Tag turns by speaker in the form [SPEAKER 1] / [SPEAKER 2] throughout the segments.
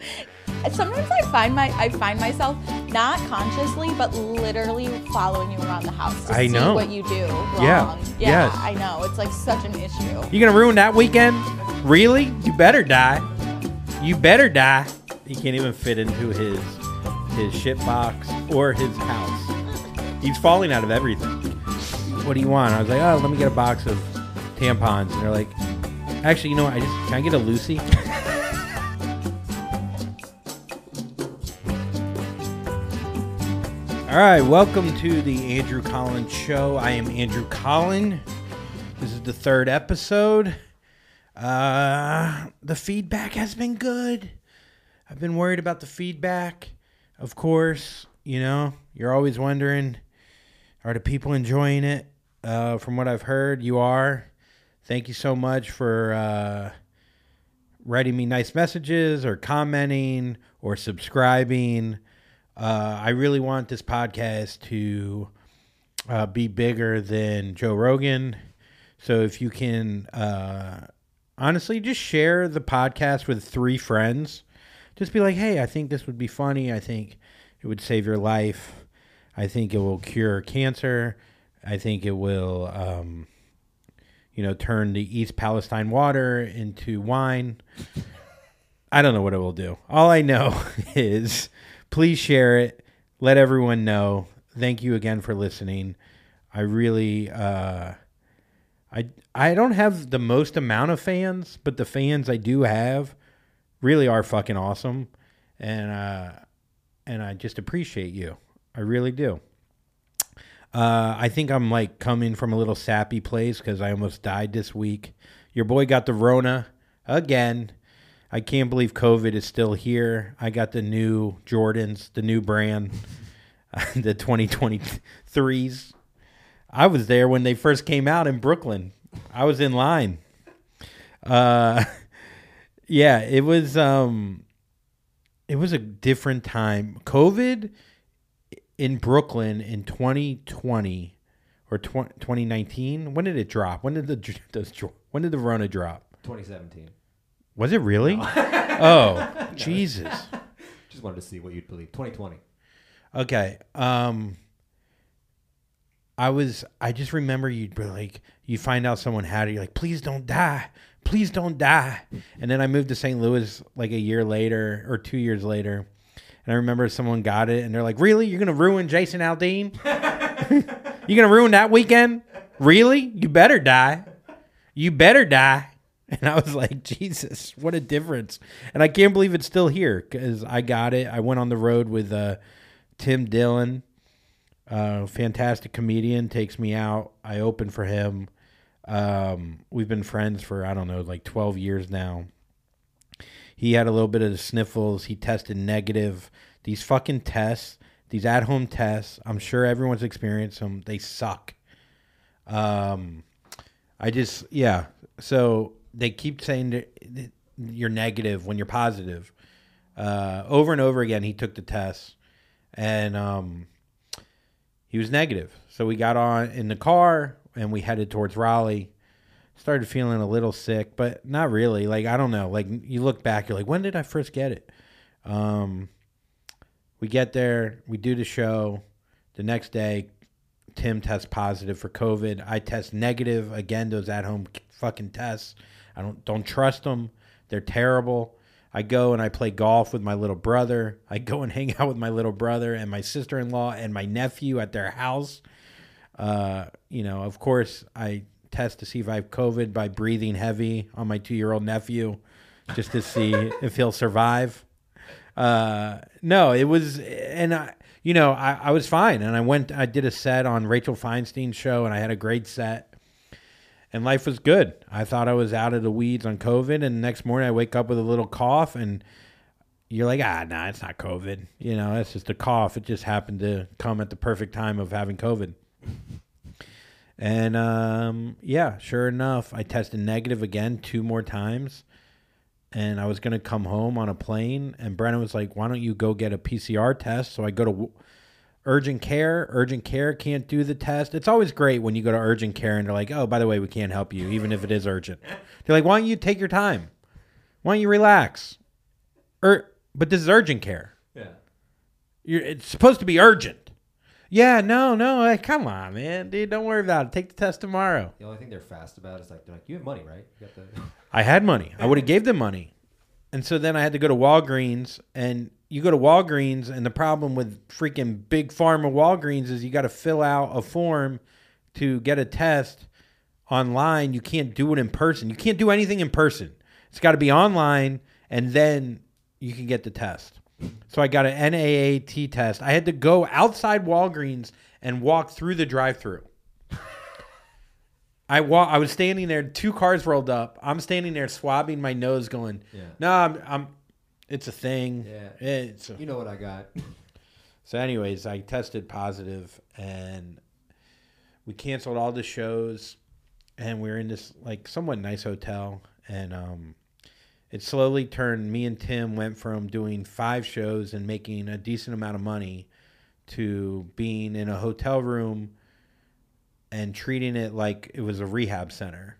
[SPEAKER 1] Sometimes I find my I find myself not consciously but literally following you around the house to
[SPEAKER 2] I
[SPEAKER 1] see
[SPEAKER 2] know.
[SPEAKER 1] what you do wrong.
[SPEAKER 2] Yeah.
[SPEAKER 1] Yeah,
[SPEAKER 2] Yes.
[SPEAKER 1] I know. It's like such an issue.
[SPEAKER 2] You're gonna ruin that weekend? Really? You better die. You better die. He can't even fit into his his shit box or his house. He's falling out of everything. What do you want? I was like, oh, let me get a box of tampons. And they're like, actually, you know what? I just can I get a Lucy? All right, welcome to the Andrew Collins Show. I am Andrew Collin. This is the third episode. Uh, the feedback has been good. I've been worried about the feedback. Of course, you know, you're always wondering are the people enjoying it? Uh, from what I've heard, you are. Thank you so much for uh, writing me nice messages or commenting or subscribing. Uh, I really want this podcast to uh, be bigger than Joe Rogan. So if you can uh, honestly just share the podcast with three friends, just be like, hey, I think this would be funny. I think it would save your life. I think it will cure cancer. I think it will, um, you know, turn the East Palestine water into wine. I don't know what it will do. All I know is please share it. Let everyone know. Thank you again for listening. I really uh I I don't have the most amount of fans, but the fans I do have really are fucking awesome. And uh and I just appreciate you. I really do. Uh, I think I'm like coming from a little sappy place because I almost died this week. Your boy got the Rona again. I can't believe COVID is still here. I got the new Jordans, the new brand, the 2023s. I was there when they first came out in Brooklyn. I was in line. Uh, yeah, it was um, it was a different time. COVID in Brooklyn in 2020 or 20, 2019. When did it drop? When did the does when did the Rona drop?
[SPEAKER 3] 2017.
[SPEAKER 2] Was it really? oh, Jesus.
[SPEAKER 3] Just wanted to see what you'd believe. 2020.
[SPEAKER 2] Okay. Um I was I just remember you'd be like you find out someone had it, you're like, please don't die. Please don't die. And then I moved to St. Louis like a year later or two years later. And I remember someone got it and they're like, Really? You're gonna ruin Jason Aldean? You're gonna ruin that weekend? Really? You better die. You better die. And I was like, Jesus, what a difference. And I can't believe it's still here because I got it. I went on the road with uh, Tim Dillon, uh, fantastic comedian, takes me out. I open for him. Um, we've been friends for, I don't know, like 12 years now. He had a little bit of the sniffles. He tested negative. These fucking tests, these at home tests, I'm sure everyone's experienced them. They suck. Um, I just, yeah. So they keep saying that you're negative when you're positive. Uh, over and over again, he took the test, and um, he was negative. So we got on in the car and we headed towards Raleigh. Started feeling a little sick, but not really. Like I don't know. Like you look back, you're like, when did I first get it? Um, we get there, we do the show. The next day, Tim tests positive for COVID. I test negative. Again, those at home fucking tests. I don't don't trust them. They're terrible. I go and I play golf with my little brother. I go and hang out with my little brother and my sister in law and my nephew at their house. Uh, you know, of course, I test to see if I have COVID by breathing heavy on my two year old nephew just to see if he'll survive. Uh, no, it was, and I, you know, I, I was fine. And I went, I did a set on Rachel Feinstein's show and I had a great set and life was good. I thought I was out of the weeds on COVID, and the next morning I wake up with a little cough, and you're like, ah, nah, it's not COVID. You know, it's just a cough. It just happened to come at the perfect time of having COVID. And um, yeah, sure enough, I tested negative again two more times. And I was going to come home on a plane. And Brennan was like, why don't you go get a PCR test? So I go to urgent care. Urgent care can't do the test. It's always great when you go to urgent care and they're like, oh, by the way, we can't help you, even if it is urgent. They're like, why don't you take your time? Why don't you relax? Ur- but this is urgent care.
[SPEAKER 3] Yeah.
[SPEAKER 2] You're, it's supposed to be urgent. Yeah, no, no. Hey, come on, man, dude. Don't worry about it. Take the test tomorrow.
[SPEAKER 3] The only thing they're fast about is like they're like, you have money, right? You got the.
[SPEAKER 2] I had money. I would have gave them money. And so then I had to go to Walgreens and you go to Walgreens and the problem with freaking big pharma Walgreens is you got to fill out a form to get a test online. You can't do it in person. You can't do anything in person. It's got to be online and then you can get the test. So I got an NAAT test. I had to go outside Walgreens and walk through the drive-through. I wa- I was standing there, two cars rolled up. I'm standing there swabbing my nose, going,
[SPEAKER 3] Yeah.
[SPEAKER 2] "No, I'm, I'm it's a thing.
[SPEAKER 3] Yeah.
[SPEAKER 2] It's a-"
[SPEAKER 3] You know what I got?
[SPEAKER 2] so." Anyways, I tested positive, and we canceled all the shows, and we were in this like somewhat nice hotel, and um, it slowly turned. Me and Tim went from doing five shows and making a decent amount of money to being in a hotel room and treating it like it was a rehab center.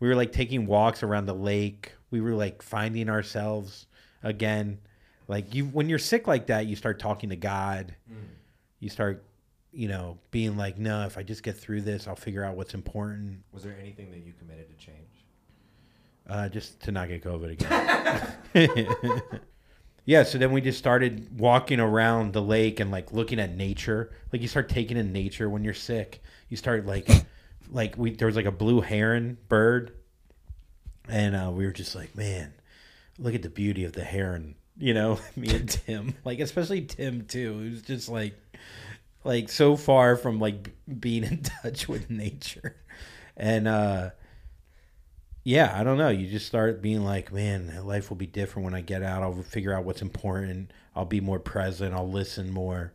[SPEAKER 2] We were like taking walks around the lake. We were like finding ourselves again. Like you when you're sick like that, you start talking to God. You start, you know, being like, "No, if I just get through this, I'll figure out what's important."
[SPEAKER 3] Was there anything that you committed to change?
[SPEAKER 2] Uh, just to not get COVID again. yeah, so then we just started walking around the lake and like looking at nature. Like you start taking in nature when you're sick. You start like, like we there was like a blue heron bird, and uh, we were just like, man, look at the beauty of the heron. You know, me and Tim, like especially Tim too. Was just like, like so far from like being in touch with nature, and. uh yeah, I don't know. You just start being like, man, life will be different when I get out. I'll figure out what's important. I'll be more present. I'll listen more.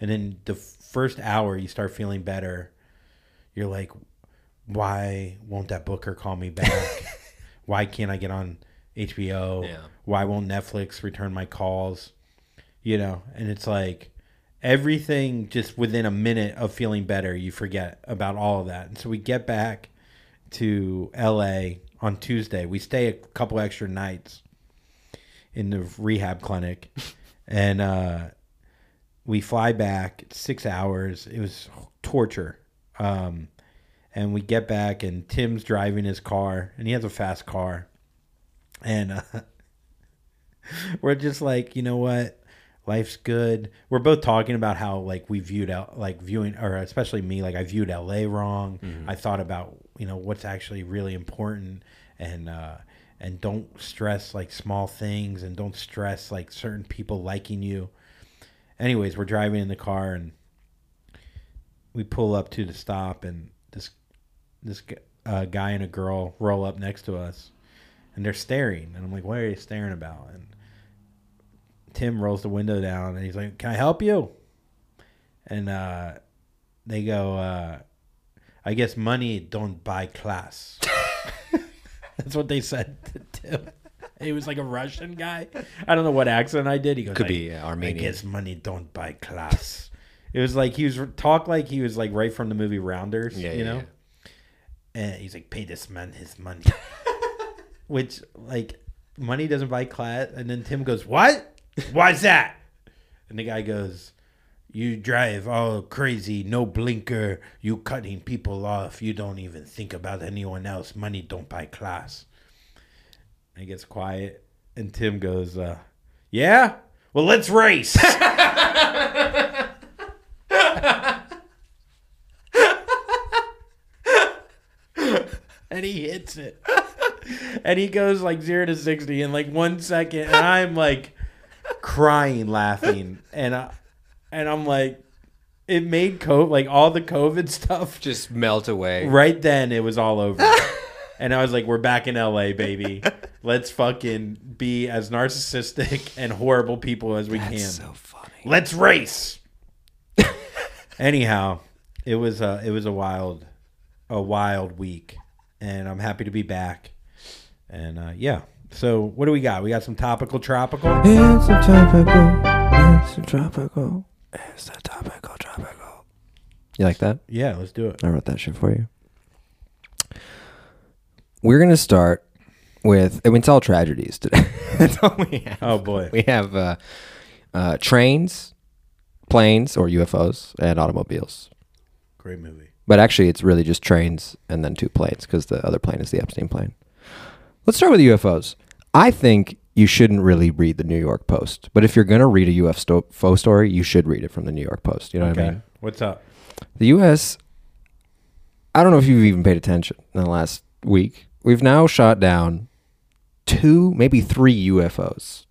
[SPEAKER 2] And then the first hour, you start feeling better. You're like, why won't that booker call me back? why can't I get on HBO?
[SPEAKER 3] Yeah.
[SPEAKER 2] Why won't Netflix return my calls? You know, and it's like everything just within a minute of feeling better, you forget about all of that. And so we get back to LA on Tuesday. We stay a couple extra nights in the rehab clinic and uh, we fly back six hours. It was torture. Um, and we get back and Tim's driving his car and he has a fast car. And uh, we're just like, you know what? Life's good. We're both talking about how like we viewed out like viewing or especially me like I viewed LA wrong. I thought about, you know, what's actually really important and uh and don't stress like small things and don't stress like certain people liking you. Anyways, we're driving in the car and we pull up to the stop and this this uh, guy and a girl roll up next to us and they're staring and I'm like, "What are you staring about?" And Tim rolls the window down and he's like, "Can I help you?" And uh, they go, uh, "I guess money don't buy class." That's what they said to Tim. He was like a Russian guy. I don't know what accent I did. He goes,
[SPEAKER 3] Could
[SPEAKER 2] "I-
[SPEAKER 3] be, Armenian."
[SPEAKER 2] I guess money don't buy class. It was like he was talk like he was like right from the movie Rounders.
[SPEAKER 3] Yeah,
[SPEAKER 2] you
[SPEAKER 3] yeah,
[SPEAKER 2] know.
[SPEAKER 3] yeah.
[SPEAKER 2] And he's like, pay this man his money. Which, like, money doesn't buy class. And then Tim goes, what? Why's that? And the guy goes, you drive all crazy, no blinker. You cutting people off. You don't even think about anyone else. Money don't buy class. And he gets quiet. And Tim goes, uh, yeah? Well, let's race. and he hits it. and he goes like zero to sixty in like one second, and I'm like crying, laughing, and I, and I'm like, it made COVID like all the COVID stuff.
[SPEAKER 3] Just melt away.
[SPEAKER 2] Right then, it was all over, and I was like, we're back in LA, baby. Let's fucking be as narcissistic and horrible people as we can.
[SPEAKER 3] So funny.
[SPEAKER 2] Let's race. Anyhow, it was a it was a wild a wild week, and I'm happy to be back. And uh, yeah, so what do we got? We got some topical tropical.
[SPEAKER 4] It's a tropical. It's a tropical. It's a tropical, tropical. You like that?
[SPEAKER 2] Yeah, let's do it.
[SPEAKER 4] I wrote that shit for you. We're gonna start with. I mean, it's all tragedies today. That's all we have.
[SPEAKER 2] Oh boy.
[SPEAKER 4] We have uh, uh, trains, planes, or UFOs, and automobiles.
[SPEAKER 2] Great movie.
[SPEAKER 4] But actually, it's really just trains and then two planes because the other plane is the Epstein plane. Let's start with UFOs. I think you shouldn't really read the New York Post, but if you're going to read a UFO story, you should read it from the New York Post. You know what I mean?
[SPEAKER 2] What's up?
[SPEAKER 4] The U.S. I don't know if you've even paid attention in the last week. We've now shot down two, maybe three UFOs.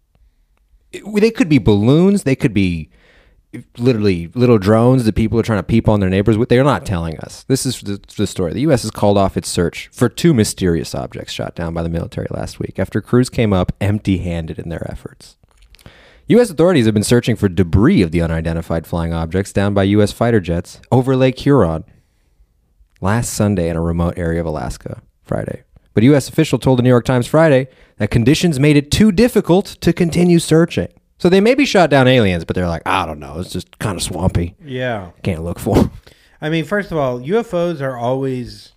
[SPEAKER 4] It- they could be balloons. They could be literally little drones that people are trying to peep on their neighbors with. They're not telling us. This is the, the story. The U.S. has called off its search for two mysterious objects shot down by the military last week after crews came up empty handed in their efforts. U.S. authorities have been searching for debris of the unidentified flying objects down by U.S. fighter jets over Lake Huron last Sunday in a remote area of Alaska, Friday. But a U.S. official told the New York Times Friday that conditions made it too difficult to continue searching. So they maybe shot down aliens, but they're like, I don't know, it's just kind of swampy.
[SPEAKER 2] Yeah.
[SPEAKER 4] Can't look for 'em."
[SPEAKER 2] I mean, first of all, UFOs are always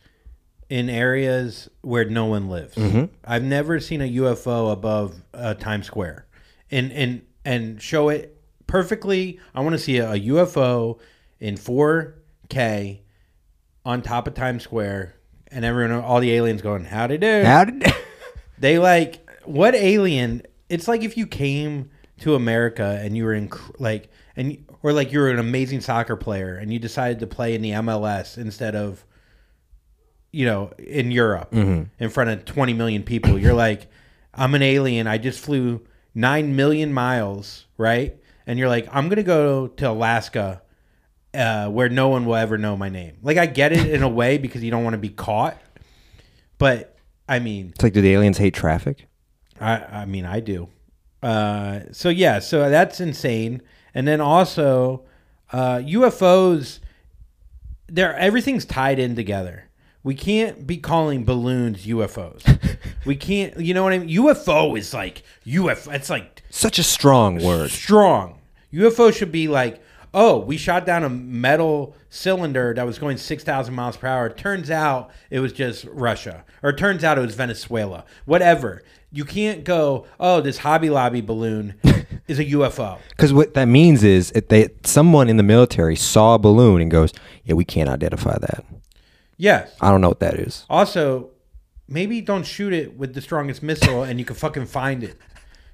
[SPEAKER 2] in areas where no one lives. I've never seen a UFO above uh, Times Square, and and and show it perfectly. I want to see a, UFO in 4K on top of Times Square, and everyone, all the aliens going, "How to do?"
[SPEAKER 4] How did
[SPEAKER 2] They like what alien? It's like if you came to America and you were in like and or like you were an amazing soccer player and you decided to play in the MLS instead of you know in Europe in front of 20 million people. You're like I'm an alien. I just flew 9 million miles, right? And you're like I'm going to go to Alaska uh, where no one will ever know my name. Like I get it in a way because you don't want to be caught. But I mean,
[SPEAKER 4] It's like, do the aliens hate traffic?
[SPEAKER 2] I, I mean, I do. Uh, so yeah, so that's insane. And then also, uh, UFOs, they're everything's tied in together. We can't be calling balloons UFOs. we can't. You know what I mean? UFO is like UFO. It's like
[SPEAKER 4] Such a strong word.
[SPEAKER 2] strong. UFO should be like, oh, we shot down a metal cylinder that was going 6,000 miles per hour. Turns out it was just Russia. Or turns out it was Venezuela. Whatever. You can't go, oh, this Hobby Lobby balloon is a UFO.
[SPEAKER 4] Because what that means is it, they someone in the military saw a balloon and goes, "Yeah, we can't identify that.
[SPEAKER 2] Yes.
[SPEAKER 4] I don't know what that is."
[SPEAKER 2] Also, maybe don't shoot it with the strongest missile and you can fucking find it.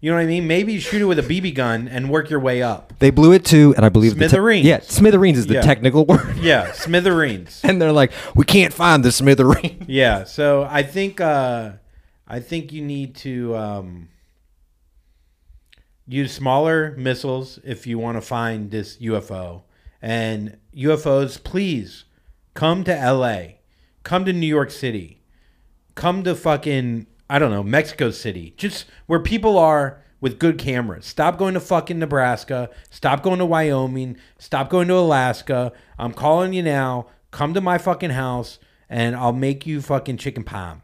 [SPEAKER 2] You know what I mean? Maybe shoot it with a BB gun and work your way up.
[SPEAKER 4] They blew it to, and I believe the te-
[SPEAKER 2] Smithereens.
[SPEAKER 4] yeah, smithereens is the
[SPEAKER 2] Yeah.
[SPEAKER 4] technical word.
[SPEAKER 2] Yeah, smithereens.
[SPEAKER 4] and they're like, "We can't find the smithereen."
[SPEAKER 2] Yeah, so I think uh, I think you need to um, use smaller missiles if you want to find this UFO. And UFOs, please come to LA, come to New York City, come to fucking I don't know Mexico City, just where people are with good cameras. Stop going to fucking Nebraska. Stop going to Wyoming. Stop going to Alaska. I'm calling you now. Come to my fucking house and I'll make you fucking chicken palm.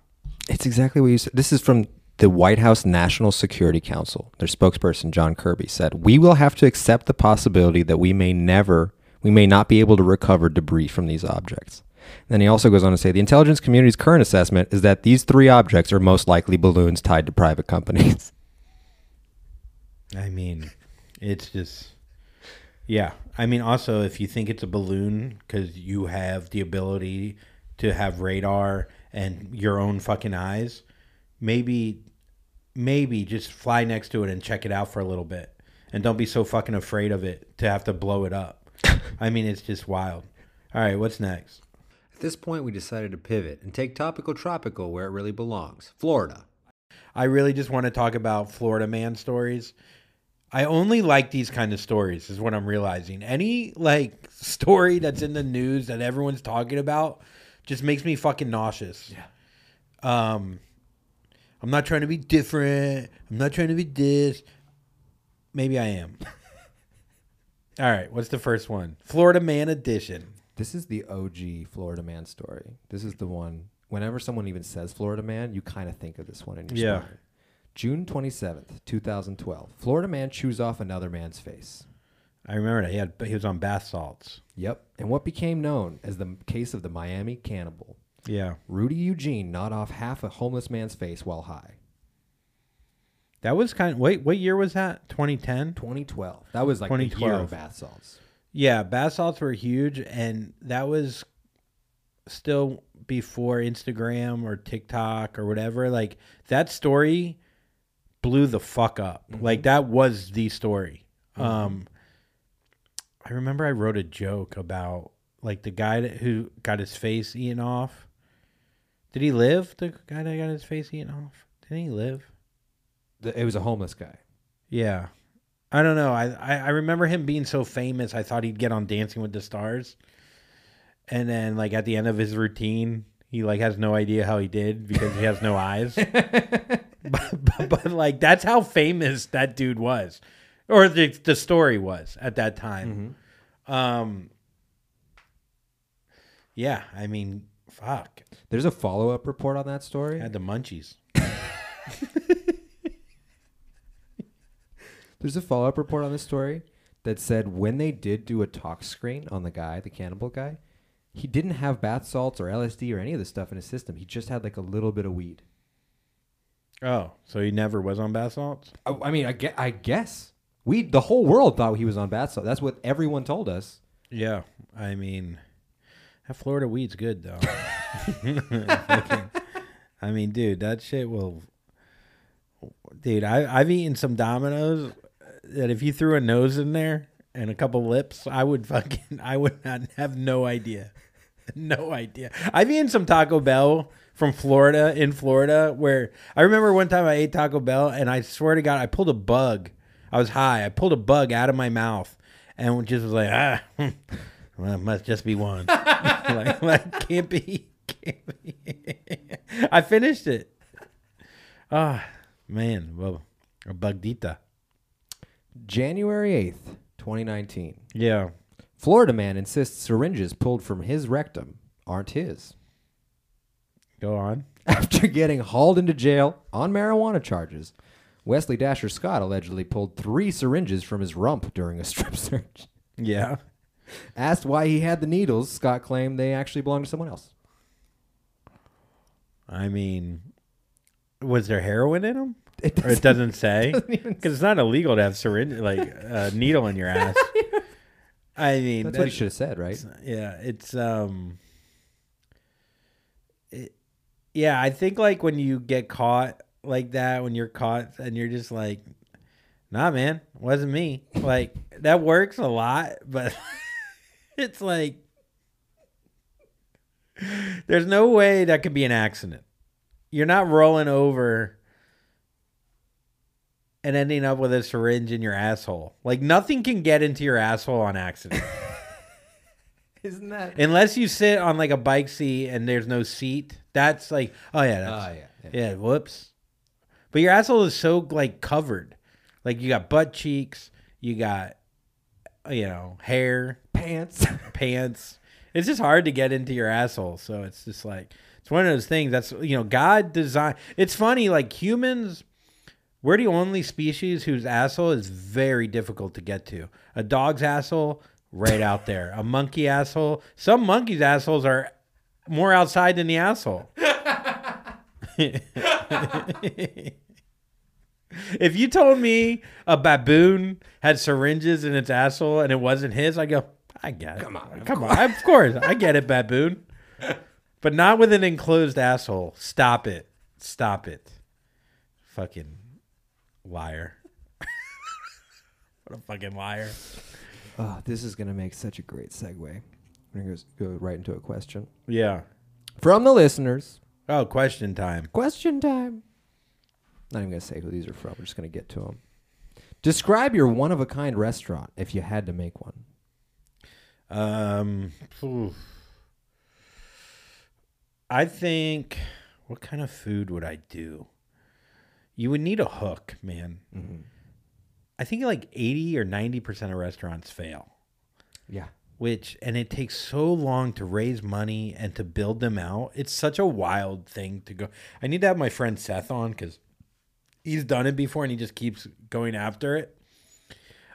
[SPEAKER 4] It's exactly what you said. This is from the White House National Security Council. Their spokesperson John Kirby said, "We will have to accept the possibility that we may never, we may not be able to recover debris from these objects." Then he also goes on to say, "The intelligence community's current assessment is that these three objects are most likely balloons tied to private companies."
[SPEAKER 2] I mean, it's just, yeah. I mean, also, if you think it's a balloon because you have the ability to have radar and your own fucking eyes, maybe, maybe just fly next to it and check it out for a little bit. And don't be so fucking afraid of it to have to blow it up. I mean, it's just wild. All right, what's next?
[SPEAKER 3] At this point, we decided to pivot and take topical tropical where it really belongs Florida.
[SPEAKER 2] I really just want to talk about Florida man stories. I only like these kind of stories, is what I'm realizing. Any like story that's in the news that everyone's talking about just makes me fucking nauseous. Yeah. Um, I'm not trying to be different. I'm not trying to be this. Maybe I am. All right, what's the first one? Florida Man Edition.
[SPEAKER 4] This is the OG Florida man story. This is the one. Whenever someone even says Florida man, you kind of think of this one in your
[SPEAKER 2] Yeah.
[SPEAKER 4] spine. June 27th, 2012. Florida man chews off another man's face.
[SPEAKER 2] I remember that he had he was on bath salts.
[SPEAKER 4] Yep. And what became known as the case of the Miami cannibal.
[SPEAKER 2] Yeah.
[SPEAKER 4] Rudy Eugene gnawed off half a homeless man's face while high.
[SPEAKER 2] That was kind. Of wait, what year was that? 2010.
[SPEAKER 4] 2012. That was like the year
[SPEAKER 2] 2012.
[SPEAKER 4] of bath salts.
[SPEAKER 2] Yeah, bath salts were huge, and that was still before Instagram or TikTok or whatever. Like that story blew the fuck up. Like that was the story. Um, I remember I wrote a joke about like the guy that, who got his face eaten off. Did he live? The guy that got his face eaten off. Did he live?
[SPEAKER 4] The- It was a homeless guy.
[SPEAKER 2] Yeah. I don't know. I, I, I remember him being so famous. I thought he'd get on Dancing with the Stars. And then, like, at the end of his routine, he, like, has no idea how he did because he has no eyes. but, but, but, like, that's how famous that dude was. Or the, the story was at that time. Um, yeah. I mean, fuck.
[SPEAKER 4] There's a follow up report on that story.
[SPEAKER 2] Had the munchies.
[SPEAKER 4] There's a follow up report on this story that said when they did do a tox screen on the guy, the cannibal guy, he didn't have bath salts or LSD or any of this stuff in his system. He just had like a little bit of weed.
[SPEAKER 2] Oh, so he never was on bath salts?
[SPEAKER 4] I, I mean, I, gue- I guess we the whole world thought he was on bath salts. That's what everyone told us.
[SPEAKER 2] Yeah, I mean, that Florida weed's good though. I mean, dude, that shit will. Dude, I I've eaten some Domino's that if you threw a nose in there and a couple lips, I would fucking I would not have no idea, no idea. I've eaten some Taco Bell from Florida in Florida where I remember one time I ate Taco Bell and I swear to God I pulled a bug. I was high. I pulled a bug out of my mouth and just was like ah. Well, it must just be one. like, like, can't be. Can't be. I finished it. Ah, man. Well, a bugdita.
[SPEAKER 4] January 8th, 2019.
[SPEAKER 2] Yeah.
[SPEAKER 4] Florida man insists syringes pulled from his rectum aren't his.
[SPEAKER 2] Go on.
[SPEAKER 4] After getting hauled into jail on marijuana charges, Wesley Dasher Scott allegedly pulled three syringes from his rump during a strip search.
[SPEAKER 2] Yeah.
[SPEAKER 4] Asked why he had the needles, Scott claimed they actually belonged to someone else.
[SPEAKER 2] I mean, was there heroin in them?
[SPEAKER 4] It
[SPEAKER 2] Or it doesn't say
[SPEAKER 4] doesn't
[SPEAKER 2] because it's not illegal to have syringe like a needle in your ass. I mean,
[SPEAKER 4] That's what he should have said, right?
[SPEAKER 2] Yeah, it's um it, yeah, I think like when you get caught like that, when you're caught and you're just like, nah man, wasn't me. Like that works a lot, but it's like there's no way that could be an accident. You're not rolling over and ending up with a syringe in your asshole. Like nothing can get into your asshole on accident.
[SPEAKER 4] Isn't that?
[SPEAKER 2] Unless you sit on like a bike seat and there's no seat, that's like, oh yeah, that's,
[SPEAKER 4] Ah, yeah, yeah.
[SPEAKER 2] yeah, whoops. But your asshole is so like covered, like you got butt cheeks, you got, you know, hair,
[SPEAKER 4] Pants.
[SPEAKER 2] pants. It's just hard to get into your asshole. So it's just like it's one of those things that's you know God designed. It's funny, like humans, we're the only species whose asshole is very difficult to get to. A dog's asshole, right out there. A monkey asshole. Some monkeys' assholes are more outside than the asshole. if you told me a baboon had syringes in its asshole and it wasn't his, I go, I get it. Come on, come on. Of course, I get it, baboon. But not with an enclosed asshole. Stop it. Stop it. Fucking liar. what a fucking liar.
[SPEAKER 4] Oh, this is going to make such a great segue. We're going to go right into a question.
[SPEAKER 2] Yeah.
[SPEAKER 4] From the listeners.
[SPEAKER 2] Oh, question time.
[SPEAKER 4] Question time. Not even going to say who these are from. We're just going to get to them. Describe your one of a kind restaurant if you had to make one.
[SPEAKER 2] Um, phew. I think, what kind of food would I do? You would need a hook, man. I think like 80 or 90% of restaurants fail,
[SPEAKER 4] Yeah.
[SPEAKER 2] which, and it takes so long to raise money and to build them out. It's such a wild thing to go. I need to have my friend Seth on because he's done it before and he just keeps going after it.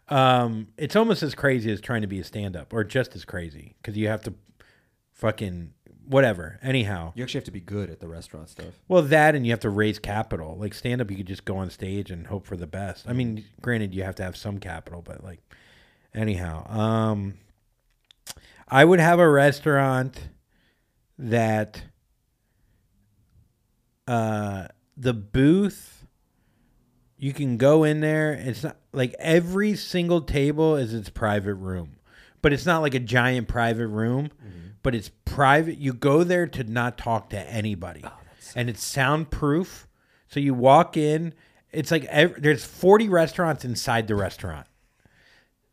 [SPEAKER 2] Um, it's almost as crazy as trying to be a stand up, or just as crazy because you have to fucking whatever. Anyhow,
[SPEAKER 4] You actually have to be good at the restaurant stuff.
[SPEAKER 2] well, that and you have to raise capital. Like stand up, you could just go on stage and hope for the best. I mean, granted, you have to have some capital, but like, anyhow, um, I would have a restaurant that, uh, the booth, you can go in there. It's not like every single table is its private room, but it's not like a giant private room, mm-hmm. but it's private. You go there to not talk to anybody, oh, and it's soundproof. So you walk in. It's like ev- there's 40 restaurants inside the restaurant,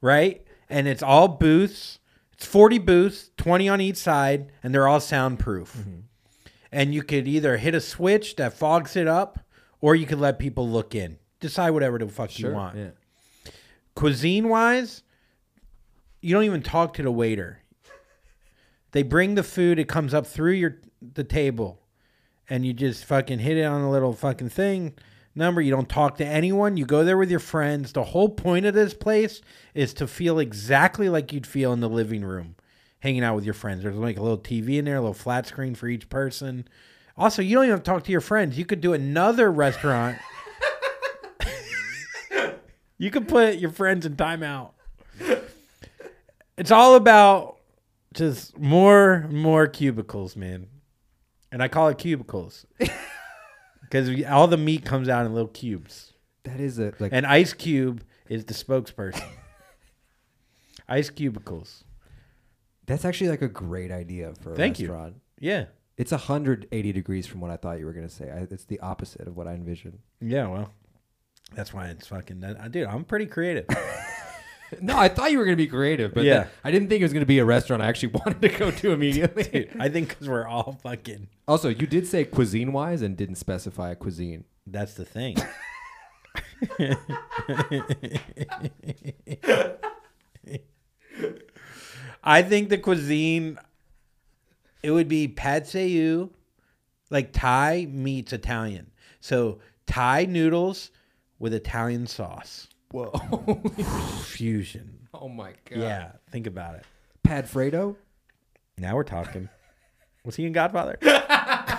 [SPEAKER 2] right? And it's all booths. It's 40 booths, 20 on each side, and they're all soundproof. Mm-hmm. And you could either hit a switch that fogs it up, or you could let people look in. Decide whatever the fuck you want
[SPEAKER 4] Yeah.
[SPEAKER 2] cuisine wise, you don't even talk to the waiter. They bring the food, it comes up through your the table, and you just fucking hit it on a little fucking thing number. You don't talk to anyone. You go there with your friends. The whole point of this place is to feel exactly like you'd feel in the living room, hanging out with your friends. There's like a little TV in there, a little flat screen for each person. Also, you don't even have to talk to your friends. You could do another restaurant. You can put your friends in timeout. It's all about just more more cubicles, man. And I call it cubicles because all the meat comes out in little cubes.
[SPEAKER 4] That is a like
[SPEAKER 2] And Ice Cube is the spokesperson. Ice cubicles.
[SPEAKER 4] that's actually like a great idea for a
[SPEAKER 2] Thank you.
[SPEAKER 4] restaurant.
[SPEAKER 2] Yeah.
[SPEAKER 4] It's 180 degrees from what I thought you were going to say. I, it's the opposite of what I envisioned.
[SPEAKER 2] Yeah, well, that's why it's fucking. I uh, Dude, I'm pretty creative.
[SPEAKER 4] No, I thought you were going to be creative, but
[SPEAKER 2] Yeah.
[SPEAKER 4] I didn't think it was going to be a restaurant I actually wanted to go to immediately.
[SPEAKER 2] Dude, I think because we're all fucking.
[SPEAKER 4] Also, you did say cuisine wise and didn't specify a cuisine.
[SPEAKER 2] That's the thing. I think the cuisine it would be pad see ew, like Thai meets Italian. So Thai noodles with Italian sauce.
[SPEAKER 4] Whoa.
[SPEAKER 2] Fusion.
[SPEAKER 4] oh my god.
[SPEAKER 2] Yeah, think about it.
[SPEAKER 4] Pad Fredo?
[SPEAKER 2] Now we're talking. Was he in Godfather?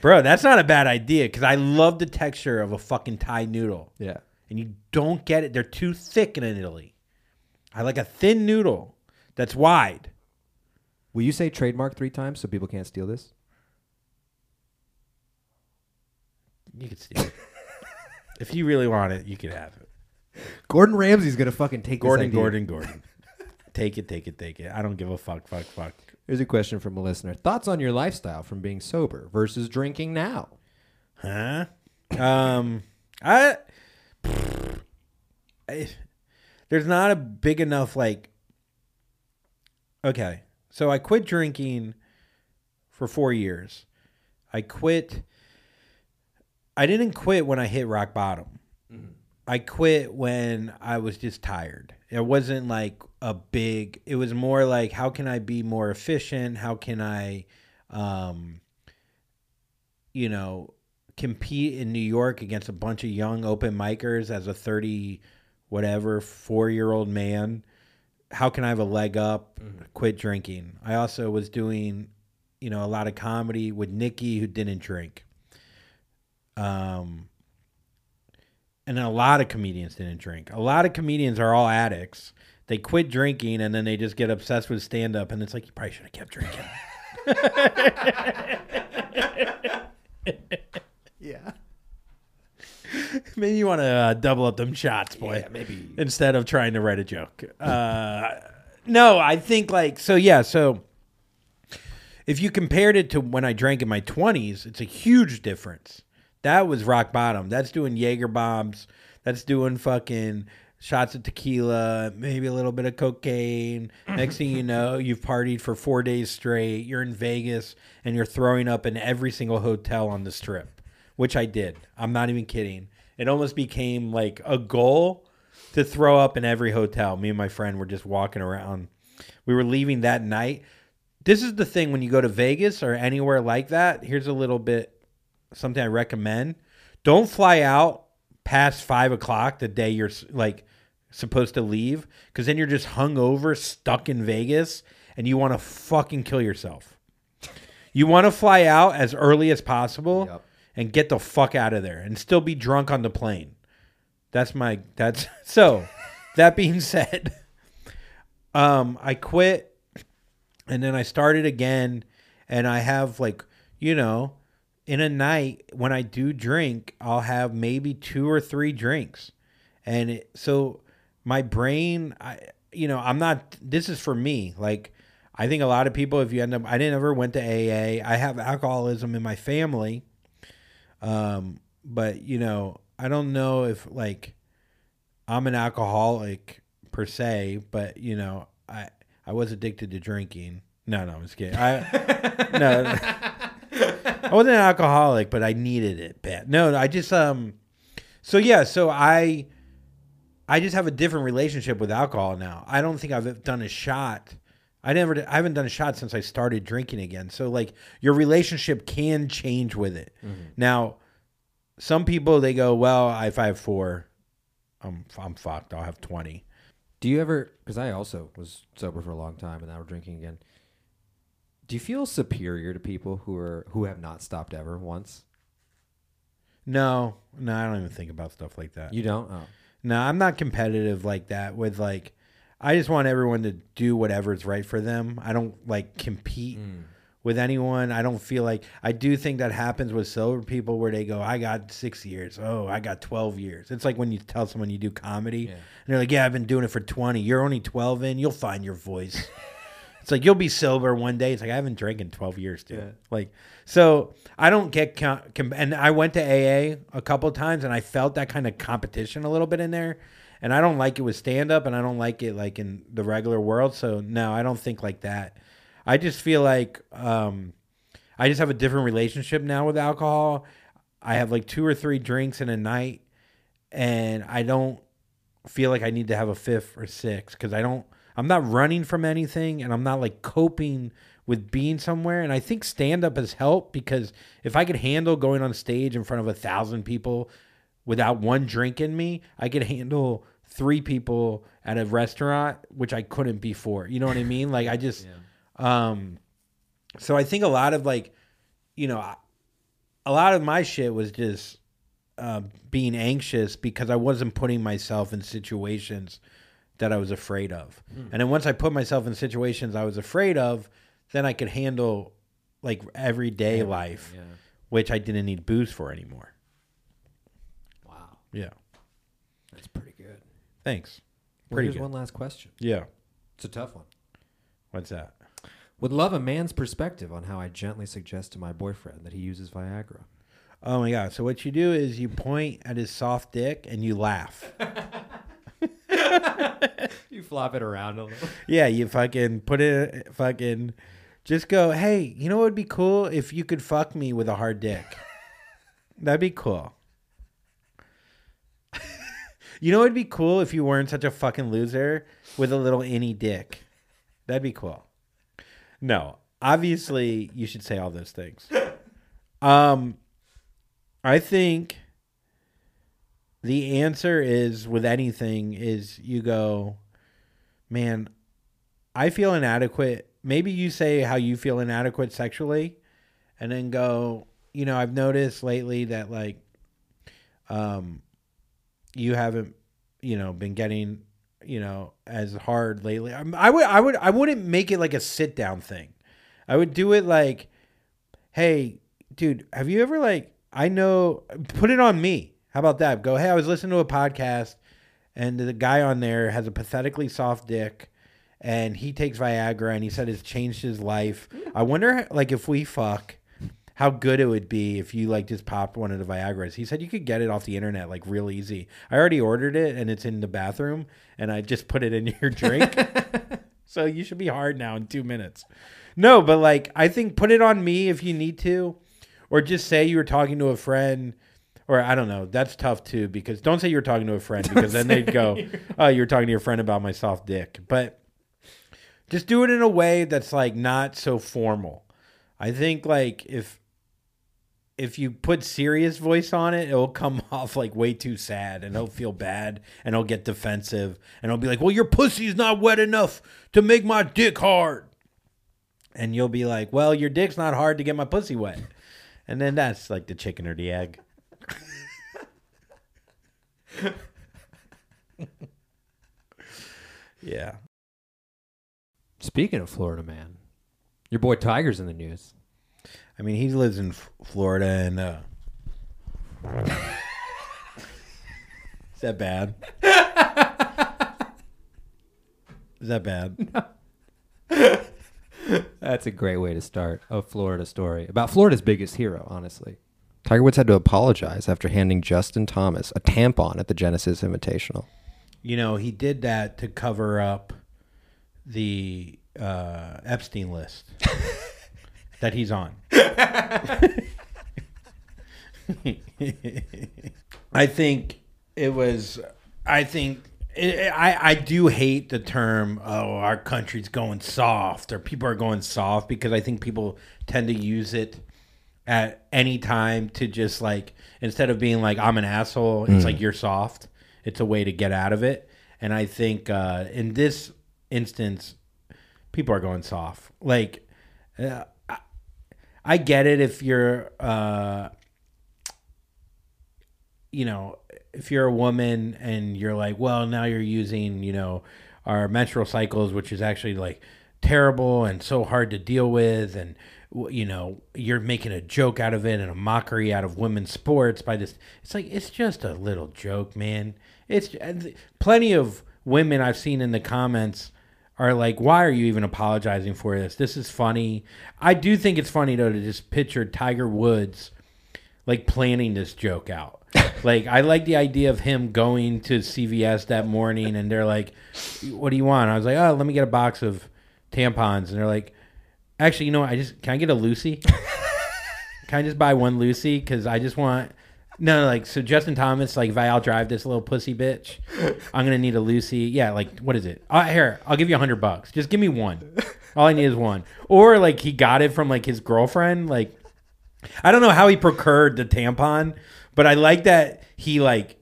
[SPEAKER 2] Bro, that's not a bad idea because I love the texture of a fucking Thai noodle.
[SPEAKER 4] Yeah.
[SPEAKER 2] And you don't get it. They're too thick in Italy. I like a thin noodle that's wide.
[SPEAKER 4] Will you say trademark three times so people can't steal this?
[SPEAKER 2] You could steal it. if you really want it, you could have it.
[SPEAKER 4] Gordon Ramsay's going to fucking take
[SPEAKER 2] Gordon,
[SPEAKER 4] this idea.
[SPEAKER 2] Gordon, Gordon. take it, take it, take it. I don't give a fuck, fuck, fuck.
[SPEAKER 4] Here's a question from a listener. Thoughts on your lifestyle from being sober versus drinking now?
[SPEAKER 2] Huh? Um, I, I- there's not a big enough like. Okay, so I quit drinking for four years. I quit. I didn't quit when I hit rock bottom. I quit when I was just tired. It wasn't like a big. It was more like how can I be more efficient? How can I, um, you know, compete in New York against a bunch of young open micers as a 30 whatever 4-year-old man how can I have a leg up quit drinking I also was doing you know a lot of comedy with Nikki who didn't drink um and a lot of comedians didn't drink a lot of comedians are all addicts they quit drinking and then they just get obsessed with stand up and it's like you probably should have kept drinking
[SPEAKER 4] Yeah.
[SPEAKER 2] Maybe you want to uh, double up them shots, boy.
[SPEAKER 4] Yeah, maybe.
[SPEAKER 2] Instead of trying to write a joke. Uh, no, I think like so. Yeah, so if you compared it to when I drank in my twenties, it's a huge difference. That was rock bottom. That's doing Jaeger bombs. That's doing fucking shots of tequila, maybe a little bit of cocaine. Mm-hmm. Next thing you know, you've partied for four days straight. You're in Vegas and you're throwing up in every single hotel on the strip, which I did. I'm not even kidding. It almost became like a goal to throw up in every hotel. Me and my friend were just walking around. We were leaving that night. This is the thing when you go to Vegas or anywhere like that. Here's a little bit something I recommend. Don't fly out past five o'clock the day you're like supposed to leave, because then you're just hungover, stuck in Vegas, and you want to fucking kill yourself. You want to fly out as early as possible
[SPEAKER 4] Yep.
[SPEAKER 2] and get the fuck out of there and still be drunk on the plane. That's my that's so. that being said, um, I quit and then I started again, and I have like you know, in a night when I do drink, I'll have maybe two or three drinks, and it, so my brain, I you know, I'm not. This is for me, like. I think a lot of people, if you end up, I didn't ever went to AA. I have alcoholism in my family, um, but you know, I don't know if like I'm an alcoholic per se, but you know, I I was addicted to drinking. No, no, I'm just kidding. I no, I wasn't an alcoholic, but I needed it bad. No, I just um, so yeah, so I I just have a different relationship with alcohol now. I don't think I've done a shot. I never, I haven't done a shot since I started drinking again. So like your relationship can change with it. Now, some people they go, well, if I have four, I'm I'm fucked. I'll have twenty.
[SPEAKER 4] Do you ever? Because I also was sober for a long time and now we're drinking again. Do you feel superior to people who are who have not stopped ever once?
[SPEAKER 2] No, no, I don't even think about stuff like that.
[SPEAKER 4] You don't. Oh.
[SPEAKER 2] No, I'm not competitive like that. With like, I just want everyone to do whatever's right for them. I don't like compete mm. with anyone. I don't feel like I do think that happens with sober people where they go, "I got six years. Oh, I got twelve years." It's like when you tell someone you do comedy, and they're like, "Yeah, I've been doing it for twenty. You're only twelve in. You'll find your voice." It's like you'll be sober one day. It's like I haven't drank in twelve years, dude.
[SPEAKER 4] Yeah.
[SPEAKER 2] Like so, I don't get com- com- and I went to AA a couple times, and I felt that kind of competition a little bit in there. And I don't like it with stand up, and I don't like it like in the regular world. So no, I don't think like that. I just feel like um, I just have a different relationship now with alcohol. I have like two or three drinks in a night, and I don't feel like I need to have a fifth or sixth because I don't. I'm not running from anything, and I'm not like coping with being somewhere. And I think stand up has helped because if I could handle going on stage in front of a thousand people without one drink in me, I could handle three people at a restaurant, which I couldn't before. You know what I mean? Like I just, um, so I think a lot of like, you know, a lot of my shit was just uh, being anxious because I wasn't putting myself in situations that I was afraid of. Hmm. And then once I put myself in situations I was afraid of, then I could handle like everyday life,
[SPEAKER 4] Yeah.
[SPEAKER 2] which I didn't need booze for anymore.
[SPEAKER 4] Wow.
[SPEAKER 2] Yeah.
[SPEAKER 4] That's pretty good.
[SPEAKER 2] Thanks.
[SPEAKER 4] Well,
[SPEAKER 2] Pretty
[SPEAKER 4] here's
[SPEAKER 2] good.
[SPEAKER 4] one last question.
[SPEAKER 2] Yeah.
[SPEAKER 4] It's a tough one.
[SPEAKER 2] What's that?
[SPEAKER 4] Would love a man's perspective on how I gently suggest to my boyfriend that he uses Viagra.
[SPEAKER 2] Oh my god! So what you do is you point at his soft dick and you laugh.
[SPEAKER 4] You flop it around a little.
[SPEAKER 2] Yeah, you fucking put it, fucking, just go. Hey, you know what would be cool if you could fuck me with a hard dick. That'd be cool. you know what would be cool if you weren't such a fucking loser with a little any dick. That'd be cool. No, obviously you should say all those things. Um, I think the answer is with anything is you go, man, I feel inadequate. Maybe you say how you feel inadequate sexually, and then go, you know, I've noticed lately that like, um, you haven't, you know, been getting, you know, as hard lately. I'm- I would, I would, I wouldn't make it like a sit down thing. I would do it like, hey, dude, have you ever like, I know, put it on me. How about that? Go, hey, I was listening to a podcast and the guy on there has a pathetically soft dick and he takes Viagra and he said it's changed his life. I wonder like if we fuck how good it would be if you like just popped one of the Viagra's. He said you could get it off the internet like real easy. I already ordered it and it's in the bathroom and I just put it in your drink. so you should be hard now in 2 minutes. No, but like I think put it on me if you need to or just say you were talking to a friend or I don't know. That's tough too because don't say you're talking to a friend because then they'd go, "Oh, you're talking to your friend about my soft dick." But just do it in a way that's like not so formal. I think like if if you put serious voice on it, it'll come off like way too sad and he'll feel bad and he'll get defensive and he'll be like, "Well, your pussy's not wet enough to make my dick hard." and you'll be like, "Well, your dick's not hard to get my pussy wet," and then that's like the chicken or the egg. yeah.
[SPEAKER 4] Speaking of Florida man, your boy Tiger's in the news.
[SPEAKER 2] I mean, he lives in F- Florida, and uh, is that bad? is that bad?
[SPEAKER 4] That's a great way to start a Florida story about Florida's biggest hero, honestly. Tiger Woods had to apologize after handing Justin Thomas a tampon at the Genesis Invitational.
[SPEAKER 2] You know, he did that to cover up the uh, Epstein list that he's on. I think it was. I think it, I I do hate the term. Oh, our country's going soft, or people are going soft because I think people tend to use it at any time to just like instead of being like I'm an asshole, it's like you're soft. It's a way to get out of it, and I think uh, in this instance, people are going soft. Like, uh, I, I get it if you're, uh, you know, if you're a woman and you're like, well, now you're using, you know, our menstrual cycles, which is actually like terrible and so hard to deal with, and you know, you're making a joke out of it and a mockery out of women's sports by this. It's like it's just a little joke, man. It's plenty of women I've seen in the comments are like, why are you even apologizing for this? This is funny. I do think it's funny though to just picture Tiger Woods like planning this joke out. like I like the idea of him going to CVS that morning and they're like, "What do you want?" I was like, "Oh, let me get a box of tampons." And they're like, "Actually, you know what? I just can I get a Lucy? can I just buy one Lucy cuz I just want no, like so Justin Thomas like if I'll drive this little pussy bitch, I'm to need a Lucy. Yeah, like what is it? Uh, here, I'll give you a 100 bucks. Just give me one. All I need is one. Or like he got it from like his girlfriend like I don't know how he procured the tampon, but I like that he like.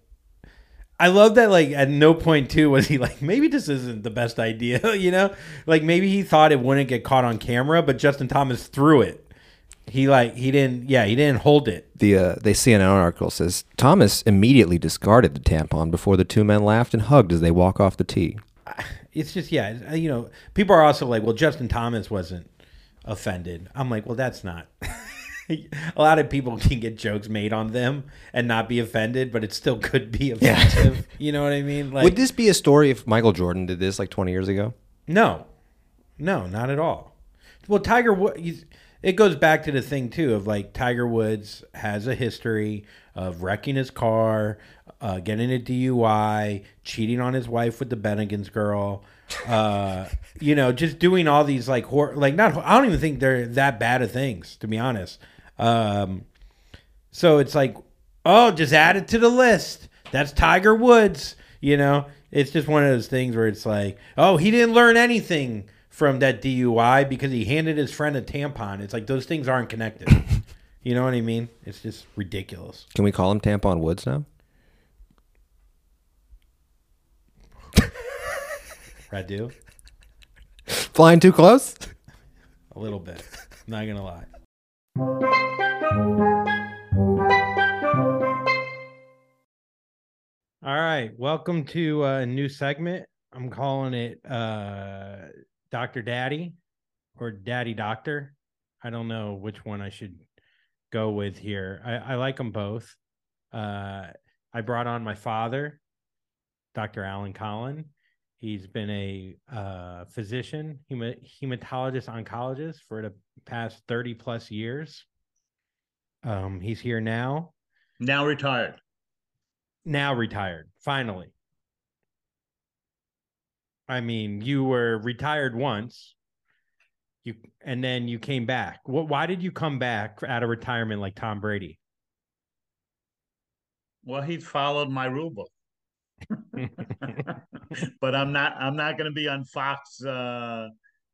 [SPEAKER 2] I love that like at no point too was he like maybe this isn't the best idea, you know? Like maybe he thought it wouldn't get caught on camera, but Justin Thomas threw it. He like he didn't yeah, he didn't hold it.
[SPEAKER 4] The uh, the CNN article says Thomas immediately discarded the tampon before the two men laughed and hugged as they walk off the tee.
[SPEAKER 2] It's just yeah, you know, people are also like, well, Justin Thomas wasn't offended. I'm like, well, that's not. a lot of people can get jokes made on them and not be offended, but it still could be offensive. you know what I mean? Like,
[SPEAKER 4] Would this be a story if Michael Jordan did this like 20 years ago?
[SPEAKER 2] No, no, not at all. Well, Tiger Woods. It goes back to the thing too of like Tiger Woods has a history of wrecking his car, uh, getting a DUI, cheating on his wife with the Bennigan's girl. Uh, you know, just doing all these like hor- like not. I don't even think they're that bad of things to be honest. Um, so it's like, oh, just add it to the list. That's Tiger Woods. You know, it's just one of those things where it's like, oh, he didn't learn anything from that DUI because he handed his friend a tampon. It's like those things aren't connected. you know what I mean? It's just ridiculous.
[SPEAKER 4] Can we call him Tampon Woods now?
[SPEAKER 2] Radu,
[SPEAKER 4] Flying too close?
[SPEAKER 2] a little bit. Not gonna lie. All right, welcome to a new segment. I'm calling it uh, Doctor Daddy or Daddy Doctor. I don't know which one I should go with here. I, I like them both. Uh, I brought on my father, Dr. Alan Collin. He's been a uh, physician, hema- hematologist, oncologist for the past 30 plus years. Um, he's here now,
[SPEAKER 5] Now retired.
[SPEAKER 2] now retired, finally. I mean, you were retired once, you and then you came back. What? Why did you come back out of retirement like Tom Brady?
[SPEAKER 5] Well, he followed my rule book. but I'm not I'm not going to be on Fox uh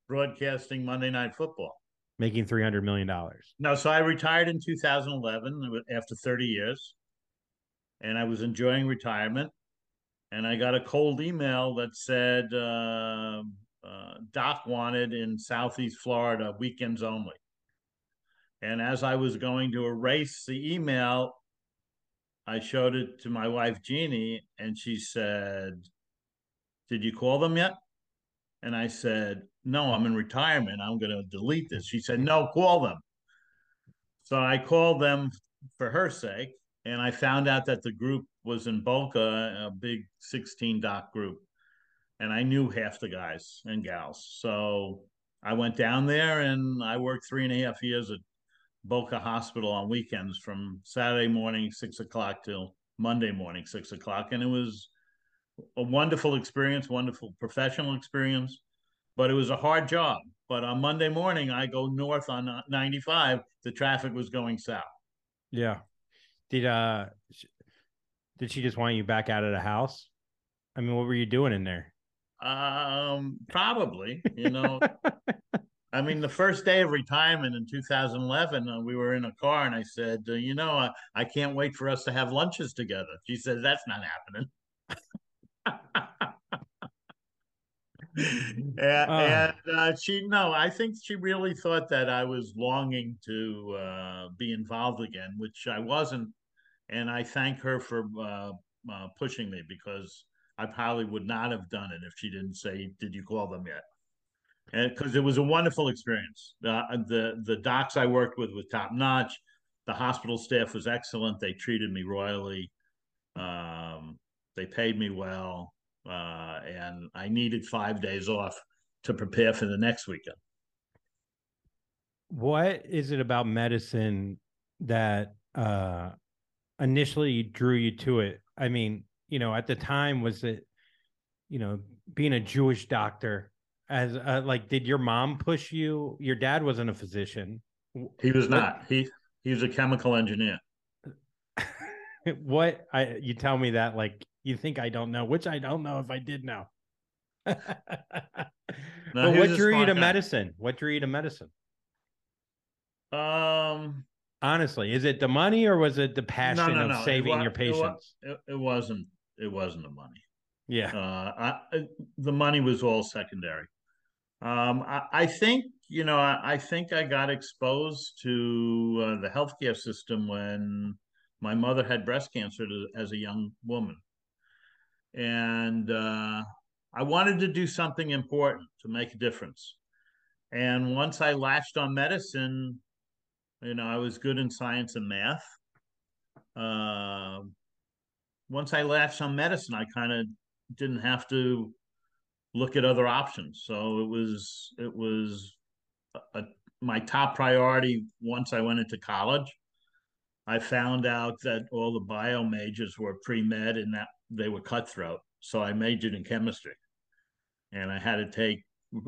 [SPEAKER 5] broadcasting Monday Night Football.
[SPEAKER 2] Making three hundred million dollars.
[SPEAKER 5] No, so I retired in 2011 after 30 years. And I was enjoying retirement and I got a cold email that said uh, uh, Doc wanted in Southeast Florida weekends only. And as I was going to erase the email, I showed it to my wife, Jeannie, and she said, Did you call them yet? And I said, No, I'm in retirement. I'm going to delete this. She said, No, call them. So I called them for her sake, and I found out that the group was in Boca, a big 16 doc group. And I knew half the guys and gals. So I went down there and I worked three and a half years at Boca Hospital on weekends from Saturday morning, six o'clock till Monday morning, six o'clock. And it was a wonderful experience, wonderful professional experience, but it was a hard job. But on Monday morning, I go north on 95. The traffic was going south.
[SPEAKER 2] Yeah. Did uh did she just want you back out of the house? I mean, what were you doing in there?
[SPEAKER 5] Um, probably, you know. I mean, the first day of retirement in 2011, uh, we were in a car, and I said, uh, "You know, uh, I can't wait for us to have lunches together." She said, "That's not happening." and, and uh, she, no, I think she really thought that I was longing to uh, be involved again, which I wasn't. And I thank her for uh, pushing me because I probably would not have done it if she didn't say, "Did you call them yet?" And because it was a wonderful experience. the the docs I worked with was top notch. The hospital staff was excellent. They treated me royally. Um, they paid me well, uh, and I needed five days off to prepare for the next weekend.
[SPEAKER 2] What is it about medicine that uh, initially drew you to it? I mean, you know, at the time, was it, you know, being a Jewish doctor? As uh, like, did your mom push you? Your dad wasn't a physician.
[SPEAKER 5] He was not. He he was a chemical engineer.
[SPEAKER 2] what I you tell me that like you think I don't know, which I don't know if I did know. no, but what drew you to guy. medicine? What drew you to medicine?
[SPEAKER 5] Um,
[SPEAKER 2] honestly, is it the money or was it the passion no, no, of saving your patients?
[SPEAKER 5] It, it, wasn't. It wasn't the money.
[SPEAKER 2] Yeah,
[SPEAKER 5] uh, I, the money was all secondary. Um, I, I, think you know. I, I, think I got exposed to uh, the healthcare system when my mother had breast cancer to, as a young woman, and uh, I wanted to do something important to make a difference. And once I latched on medicine, you know, I was good in science and math. Uh, once I latched on medicine, I kind of didn't have to look at other options. So it was it was a, my top priority once I went into college. I found out that all the bio majors were pre med and that they were cutthroat. So I majored in chemistry, and I had to take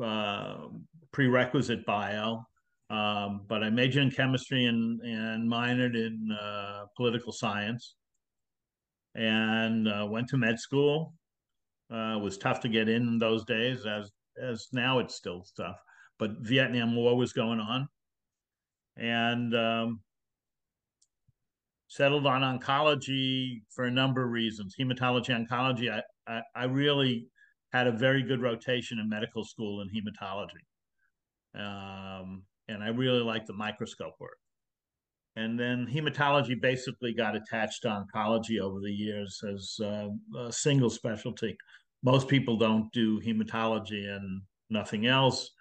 [SPEAKER 5] uh, prerequisite bio. Um, but I majored in chemistry and and minored in uh, political science, and uh, went to med school uh, was tough to get in those days, as as now it's still tough. But Vietnam War was going on, and um, settled on oncology for a number of reasons. Hematology, oncology. I, I, I really had a very good rotation in medical school in hematology, um, and I really liked the microscope work. And then hematology basically got attached to oncology over the years as uh, a single specialty. Most people don't do hematology and nothing else.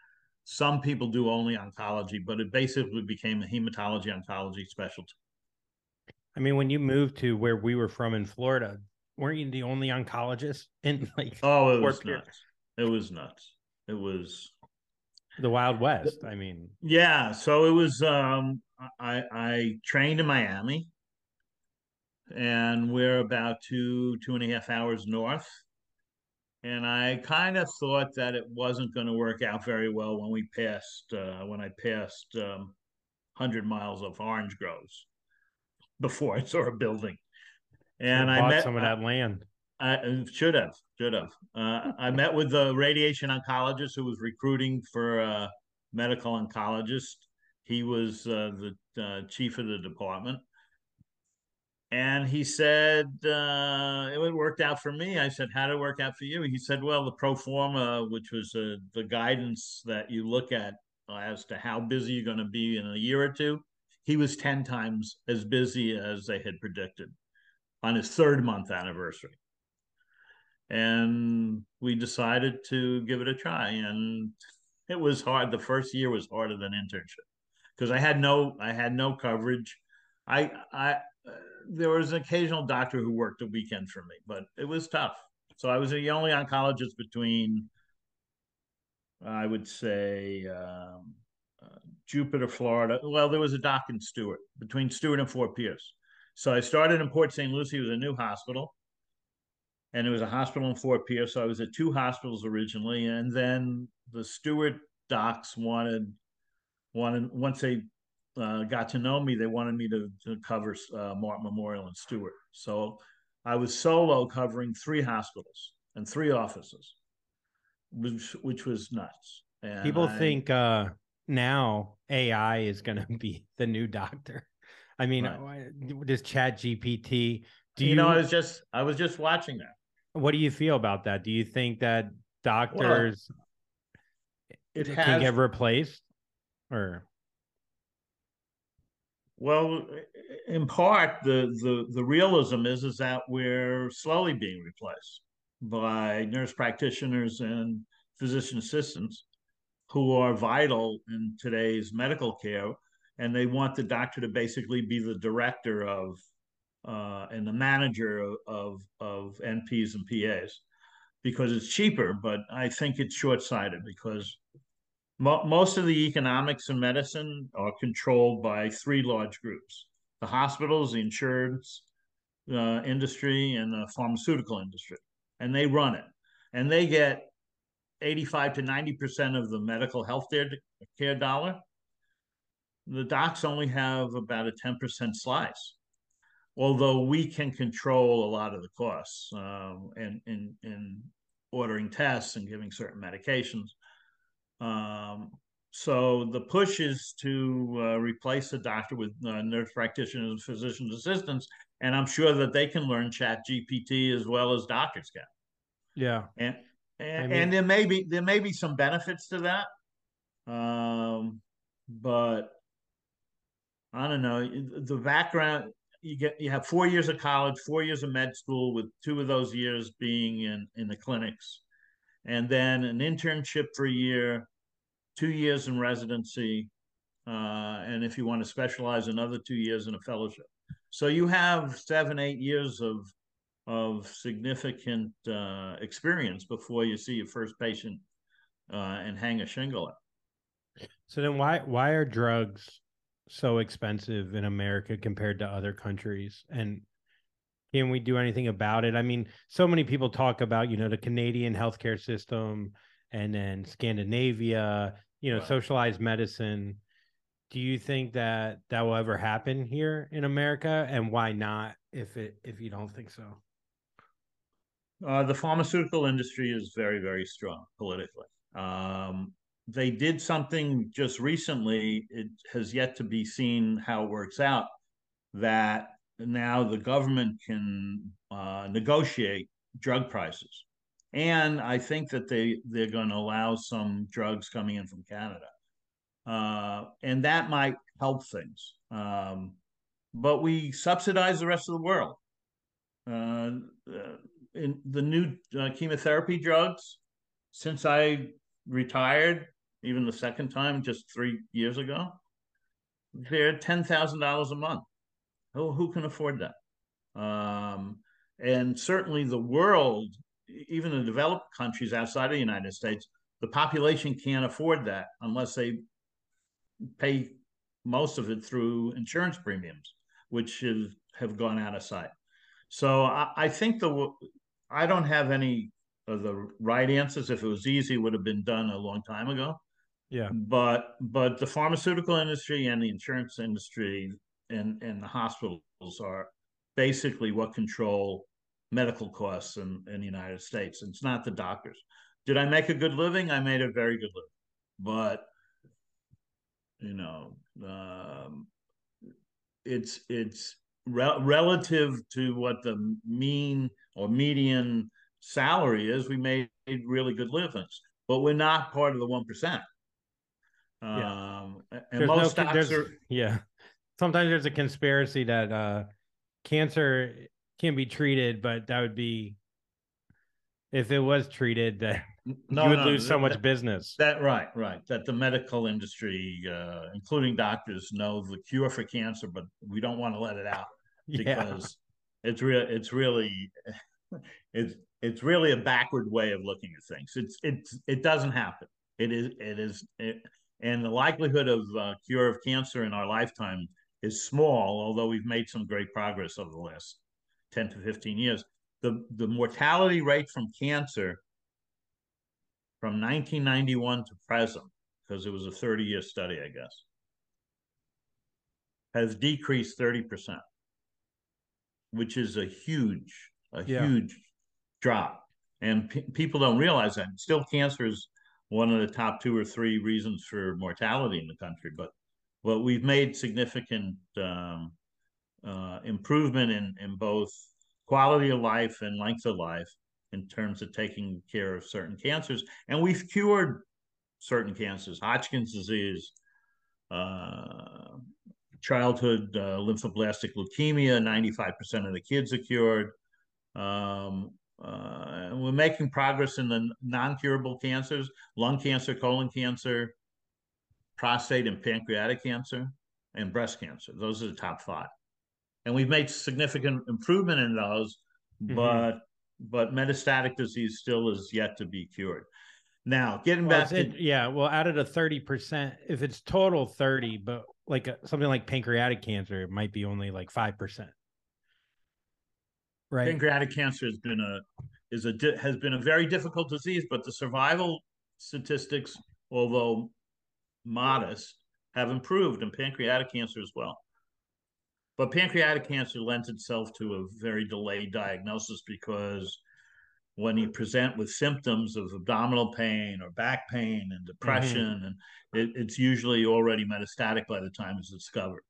[SPEAKER 5] Some people do only oncology, but it basically became a hematology oncology specialty.
[SPEAKER 2] I mean, when you moved to where we were from in Florida, weren't you the only oncologist in like?
[SPEAKER 5] Oh, it was nuts. It was nuts. It was
[SPEAKER 2] the Wild West. I mean,
[SPEAKER 5] yeah. So it was. Um, I I trained in Miami, and we're about two two and a half hours north. And I kind of thought that it wasn't going to work out very well when we passed uh, when I passed um, hundred miles of orange groves before I saw a building.
[SPEAKER 2] And I met some of that land.
[SPEAKER 5] I should have, should have. Uh, I met with the radiation oncologist who was recruiting for a medical oncologist. He was uh, the uh, chief of the department, and he said uh, it worked out for me. I said, "How did it work out for you?" He said, "Well, the pro forma, which was uh, the guidance that you look at as to how busy you're going to be in a year or two, he was ten times as busy as they had predicted on his third month anniversary." And we decided to give it a try, and it was hard. The first year was harder than internship because I had no I had no coverage. I I there was an occasional doctor who worked a weekend for me, but it was tough. So I was the only oncologist between, I would say, um, uh, Jupiter, Florida. Well, there was a doc in Stuart between Stuart and Fort Pierce. So I started in Port St. Lucie. Was a new hospital, and it was a hospital in Fort Pierce. So I was at two hospitals originally, and then the Stuart docs wanted wanted once they uh, got to know me, they wanted me to, to cover uh, Martin Memorial and Stuart. So I was solo covering three hospitals and three offices, which which was nuts. And
[SPEAKER 2] People
[SPEAKER 5] I,
[SPEAKER 2] think uh, now AI is going to be the new doctor. I mean,
[SPEAKER 5] Right.
[SPEAKER 2] this Chat GPT. Do
[SPEAKER 5] you,
[SPEAKER 2] you,
[SPEAKER 5] know, I was just I was just watching that.
[SPEAKER 2] What do you feel about that? Do you think that doctors
[SPEAKER 5] It
[SPEAKER 2] can
[SPEAKER 5] has
[SPEAKER 2] get replaced, or
[SPEAKER 5] well, in part, the the the realism is is that we're slowly being replaced by nurse practitioners and physician assistants who are vital in today's medical care, and they want the doctor to basically be the director of uh, and the manager of, of NPs and PAs because it's cheaper. But I think it's short sighted because mo- most of the economics in medicine are controlled by three large groups: the hospitals, the insurance uh, industry, and the pharmaceutical industry, and they run it, and they get 85 to 90 percent of the medical health care, dollar. The docs only have about a 10 percent slice although we can control a lot of the costs um, in, in, in ordering tests and giving certain medications. Um, so the push is to uh, replace the doctor with uh, nurse practitioners and physician assistants, and I'm sure that they can learn Chat GPT as well as doctors can.
[SPEAKER 2] yeah?
[SPEAKER 5] And and,
[SPEAKER 2] I mean-
[SPEAKER 5] and there may be there may be some benefits to that, um, but I don't know the background. You get you have four years of college, four years of med school, with two of those years being in in the clinics, and then an internship for a year, two years in residency, uh, and if you want to specialize, another two years in a fellowship. So you have seven, eight years of of significant uh, experience before you see your first patient uh, and hang a shingle up.
[SPEAKER 2] So then, why why are drugs so expensive in America compared to other countries? And can we do anything about it? I mean, so many people talk about you know the Canadian healthcare system and then Scandinavia, you know,
[SPEAKER 5] Right.
[SPEAKER 2] socialized medicine. Do you think that that will ever happen here in America, and why not? If it if you don't think so,
[SPEAKER 5] Uh, the pharmaceutical industry is very, very strong politically. Um, they did something just recently. It has yet to be seen how it works out. That now the government can uh, negotiate drug prices, and I think that they they're going to allow some drugs coming in from Canada, uh, and that might help things. Um, but we subsidize the rest of the world. Uh, uh, in the new uh, chemotherapy drugs, since I retired, even the second time just three years ago, they're ten thousand dollars a month. Who who can afford that? Um, and certainly the world, even the developed countries outside of the United States, the population can't afford that unless they pay most of it through insurance premiums, which is, have gone out of sight. So I, I think the I don't have any of the right answers. If it was easy, would have been done a long time ago.
[SPEAKER 2] Yeah.
[SPEAKER 5] But but the pharmaceutical industry and the insurance industry and and the hospitals are basically what control medical costs in, in the United States. It's not the doctors. Did I make a good living? I made a very good living. But you know, um, it's it's re- relative to what the mean or median salary is, we made really good livings, but we're not part of the one percent.
[SPEAKER 2] Yeah.
[SPEAKER 5] Um, and
[SPEAKER 2] There's
[SPEAKER 5] most
[SPEAKER 2] no,
[SPEAKER 5] stocks are
[SPEAKER 2] yeah. Sometimes there's a conspiracy that uh, cancer can be treated, but that would be if it was treated that
[SPEAKER 5] no,
[SPEAKER 2] you would
[SPEAKER 5] no,
[SPEAKER 2] lose so
[SPEAKER 5] that-
[SPEAKER 2] much business.
[SPEAKER 5] That right, right. That the medical industry, uh, including doctors, know the cure for cancer, but we don't want to let it out
[SPEAKER 2] yeah.
[SPEAKER 5] because it's real. It's really, it's it's really a backward way of looking at things. It's it's it doesn't happen. It is it is it, and the likelihood of uh, cure of cancer in our lifetime is small. Although we've made some great progress over the last ten to fifteen years. The the mortality rate from cancer from 1991 to present, because it was a 30 year study, I guess, has decreased 30%, which is a huge, a
[SPEAKER 2] Yeah.
[SPEAKER 5] huge drop. And pe people don't realize that. Still, cancer is one of the top two or three reasons for mortality in the country, but but we've made significant um, uh, improvement in, in both quality of life and length of life in terms of taking care of certain cancers. And we've cured certain cancers, Hodgkin's disease, uh, childhood uh, lymphoblastic leukemia, 95% of the kids are cured. Um, uh, we're making progress in the non-curable cancers, lung cancer, colon cancer, prostate and pancreatic cancer, and breast cancer. Those are the top five. And we've made significant improvement in those,
[SPEAKER 2] Mhm.
[SPEAKER 5] but but metastatic disease still is yet to be cured. Now, getting
[SPEAKER 2] Well,
[SPEAKER 5] back to
[SPEAKER 2] it- yeah, well, out of the thirty percent, if it's total thirty, but like a, something like pancreatic cancer, it might be only like five percent, right?
[SPEAKER 5] pancreatic cancer has been a is a di- has been a very difficult disease, but the survival statistics, although modest, have improved in pancreatic cancer as well. But pancreatic cancer lends itself to a very delayed diagnosis because when you present with symptoms of abdominal pain or back pain and mm-hmm. depression, and it, it's usually already metastatic by the time it's discovered.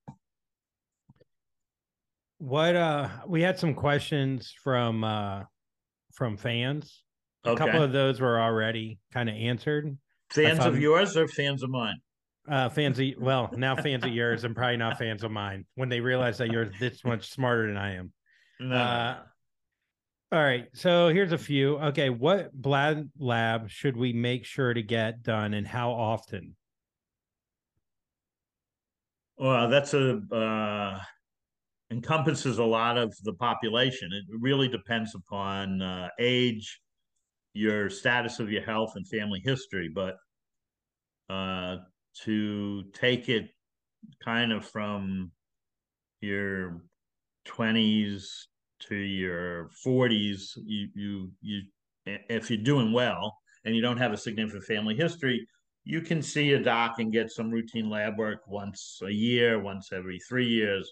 [SPEAKER 2] What uh, we had some questions from uh, from fans. A couple of those were already kind of answered.
[SPEAKER 5] Fans of yours or fans of mine?
[SPEAKER 2] Uh, fans of well, now fans of yours, and probably not fans of mine when they realize that you're this much smarter than I am.
[SPEAKER 5] No.
[SPEAKER 2] Uh, all right, so here's a few. Okay, what blood lab should we make sure to get done, and how often?
[SPEAKER 5] Well, that's a uh, encompasses a lot of the population. It really depends upon uh, age, your status of your health, and family history. But uh, to take it kind of from your twenties to your forties, you you you if you're doing well and you don't have a significant family history, you can see a doc and get some routine lab work once a year, once every three years.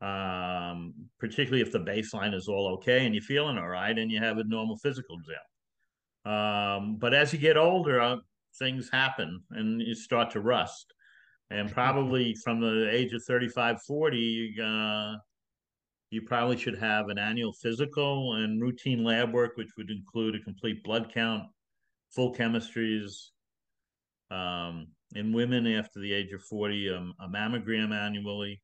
[SPEAKER 5] Um, particularly if the baseline is all okay and you're feeling all right and you have a normal physical exam. Um, but as you get older, uh, things happen and you start to rust. And probably from the age of 35, 40, uh, you probably should have an annual physical and routine lab work, which would include a complete blood count, full chemistries. Um, in women after the age of 40, um, a mammogram annually.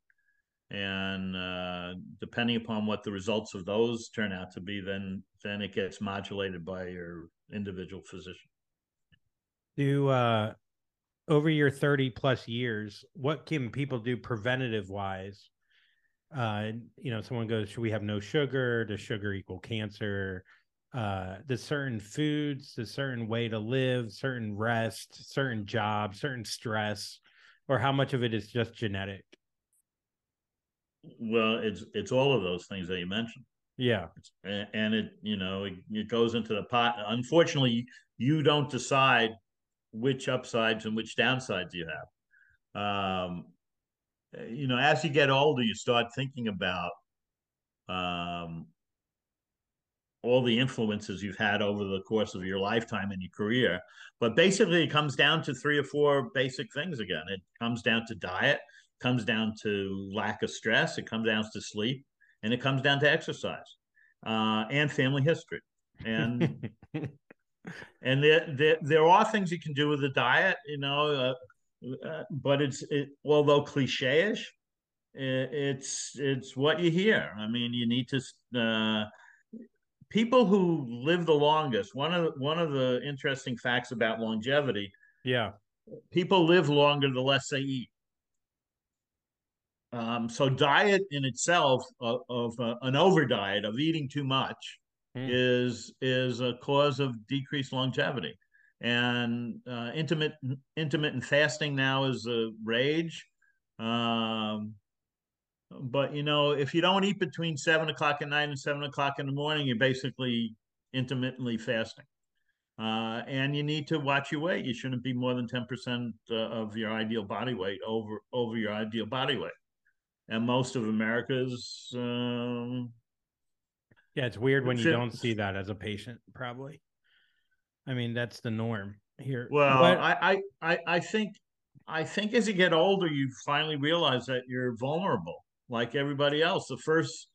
[SPEAKER 5] And uh, depending upon what the results of those turn out to be, then then it gets modulated by your individual physician.
[SPEAKER 2] Do uh, over your 30 plus years, what can people do preventative wise? Uh, you know, someone goes, should we have no sugar? Does sugar equal cancer? Uh, does certain foods, does certain way to live, certain rest, certain job, certain stress, or how much of it is just genetic?
[SPEAKER 5] Well, it's it's all of those things that you mentioned.
[SPEAKER 2] Yeah.
[SPEAKER 5] And it you know it, it goes into the pot. Unfortunately you don't decide which upsides and which downsides you have. Um you know as you get older you start thinking about um all the influences you've had over the course of your lifetime and your career. But basically it comes down to three or four basic things again. It comes down to diet comes down to lack of stress it comes down to sleep and it comes down to exercise uh, and family history. And and there, there there are things you can do with the diet, you know, uh, uh, but it's it, although cliche-ish, it, it's it's what you hear. I mean, you need to. Uh, people who live the longest. One of the, one of the interesting facts about longevity.
[SPEAKER 2] Yeah.
[SPEAKER 5] People live longer the less they eat. Um, so diet in itself of, of uh, an over diet of eating too much mm. is is a cause of decreased longevity. And uh, intermittent intermittent fasting now is a rage. Um, but you know, if you don't eat between seven o'clock at night and seven o'clock in the morning, you're basically intermittently fasting. Uh, and you need to watch your weight. You shouldn't be more than ten percent uh, of your ideal body weight over over your ideal body weight. And most of America's um,
[SPEAKER 2] yeah, it's weird when you don't see that as a patient, probably. I mean, that's the norm here.
[SPEAKER 5] Well, but... I, I, I think, I think as you get older, you finally realize that you're vulnerable, like everybody else. The first,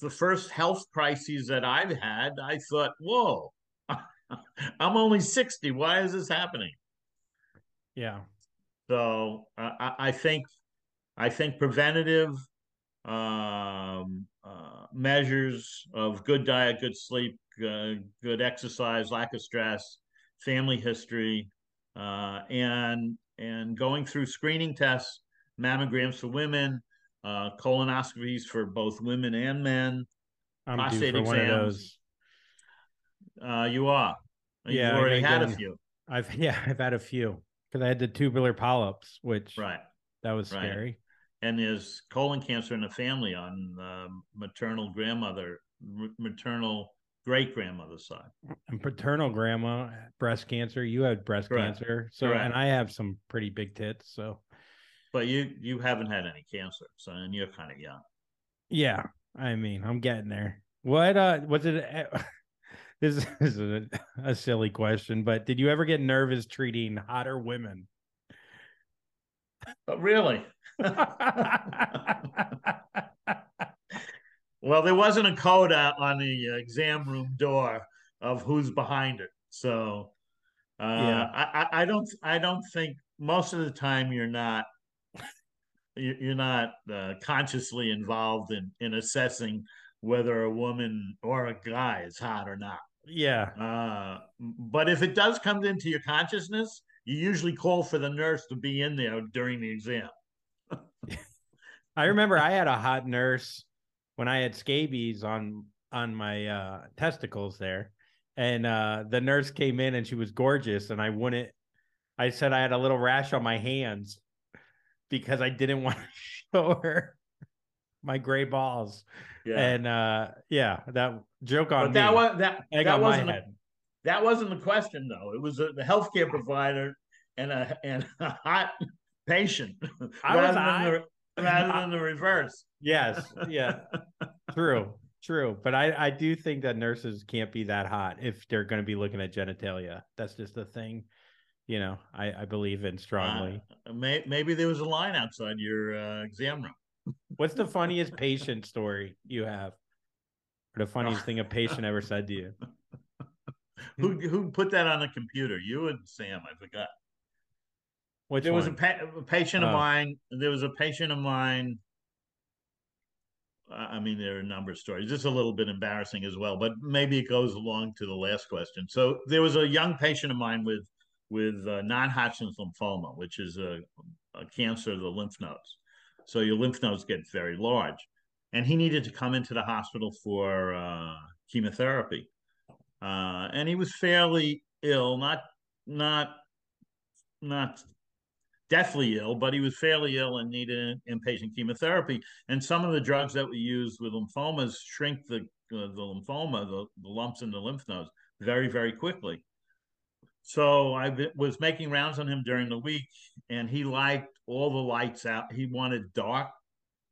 [SPEAKER 5] the first health crises that I've had, I thought, whoa, I'm only sixty. Why is this happening?
[SPEAKER 2] Yeah.
[SPEAKER 5] So I, I think, I think preventative um, uh, measures of good diet, good sleep, uh, good exercise, lack of stress, family history, uh, and and going through screening tests, mammograms for women, uh, colonoscopies for both women and men,
[SPEAKER 2] I'm prostate exams. One of those.
[SPEAKER 5] Uh, you are. Yeah, You've already had a few.
[SPEAKER 2] I've yeah, I've had a few because I had the tubular polyps, which
[SPEAKER 5] right
[SPEAKER 2] that was scary.
[SPEAKER 5] And there's colon cancer in the family on uh, maternal grandmother, maternal great grandmother's side.
[SPEAKER 2] And paternal grandma, breast cancer. You had breast Correct. cancer, so Correct. and I have some pretty big tits. So,
[SPEAKER 5] but you you haven't had any cancer, so and you're kind of young.
[SPEAKER 2] Yeah, I mean, I'm getting there. What uh was it? this is a, a silly question, but did you ever get nervous treating hotter women?
[SPEAKER 5] But really? Well, there wasn't a coda on the exam room door of who's behind it, so uh, yeah. I, I don't I don't think most of the time you're not you're not uh, consciously involved in in assessing whether a woman or a guy is hot or not.
[SPEAKER 2] Yeah.
[SPEAKER 5] Uh, but if it does come into your consciousness, you usually call for the nurse to be in there during the exam.
[SPEAKER 2] I remember I had a hot nurse when I had scabies on on my uh, testicles there, and uh, the nurse came in and she was gorgeous, and I wouldn't. I said I had a little rash on my hands because I didn't want to show her my gray balls. Yeah. And uh, yeah, that joke on
[SPEAKER 5] but that me. was that that wasn't a, that wasn't the question though. It was a, the healthcare provider and a and a hot patient
[SPEAKER 2] I rather, than
[SPEAKER 5] the, rather than the reverse.
[SPEAKER 2] Yes, yeah, true, true. But I I do think that nurses can't be that hot if they're going to be looking at genitalia. That's just the thing. You know, I, I believe in strongly.
[SPEAKER 5] Uh, may, maybe there was a line outside your uh, exam room.
[SPEAKER 2] What's the funniest patient story you have? Or the funniest thing a patient ever said to you?
[SPEAKER 5] who who put that on the computer? You and Sam, I forgot.
[SPEAKER 2] Which
[SPEAKER 5] there
[SPEAKER 2] one?
[SPEAKER 5] was a, pa- a patient of oh. mine. There was a patient of mine. I mean, there are a number of stories. Just a little bit embarrassing as well, but maybe it goes along to the last question. So there was a young patient of mine with with uh, non-Hodgkin's lymphoma, which is a, a cancer of the lymph nodes. So your lymph nodes get very large, and he needed to come into the hospital for uh, chemotherapy, uh, and he was fairly ill, not not not deathly ill, but he was fairly ill and needed inpatient chemotherapy. And some of the drugs that we use with lymphomas shrink the uh, the lymphoma, the, the lumps in the lymph nodes, very very quickly. So I was making rounds on him during the week, and he liked all the lights out. He wanted dark,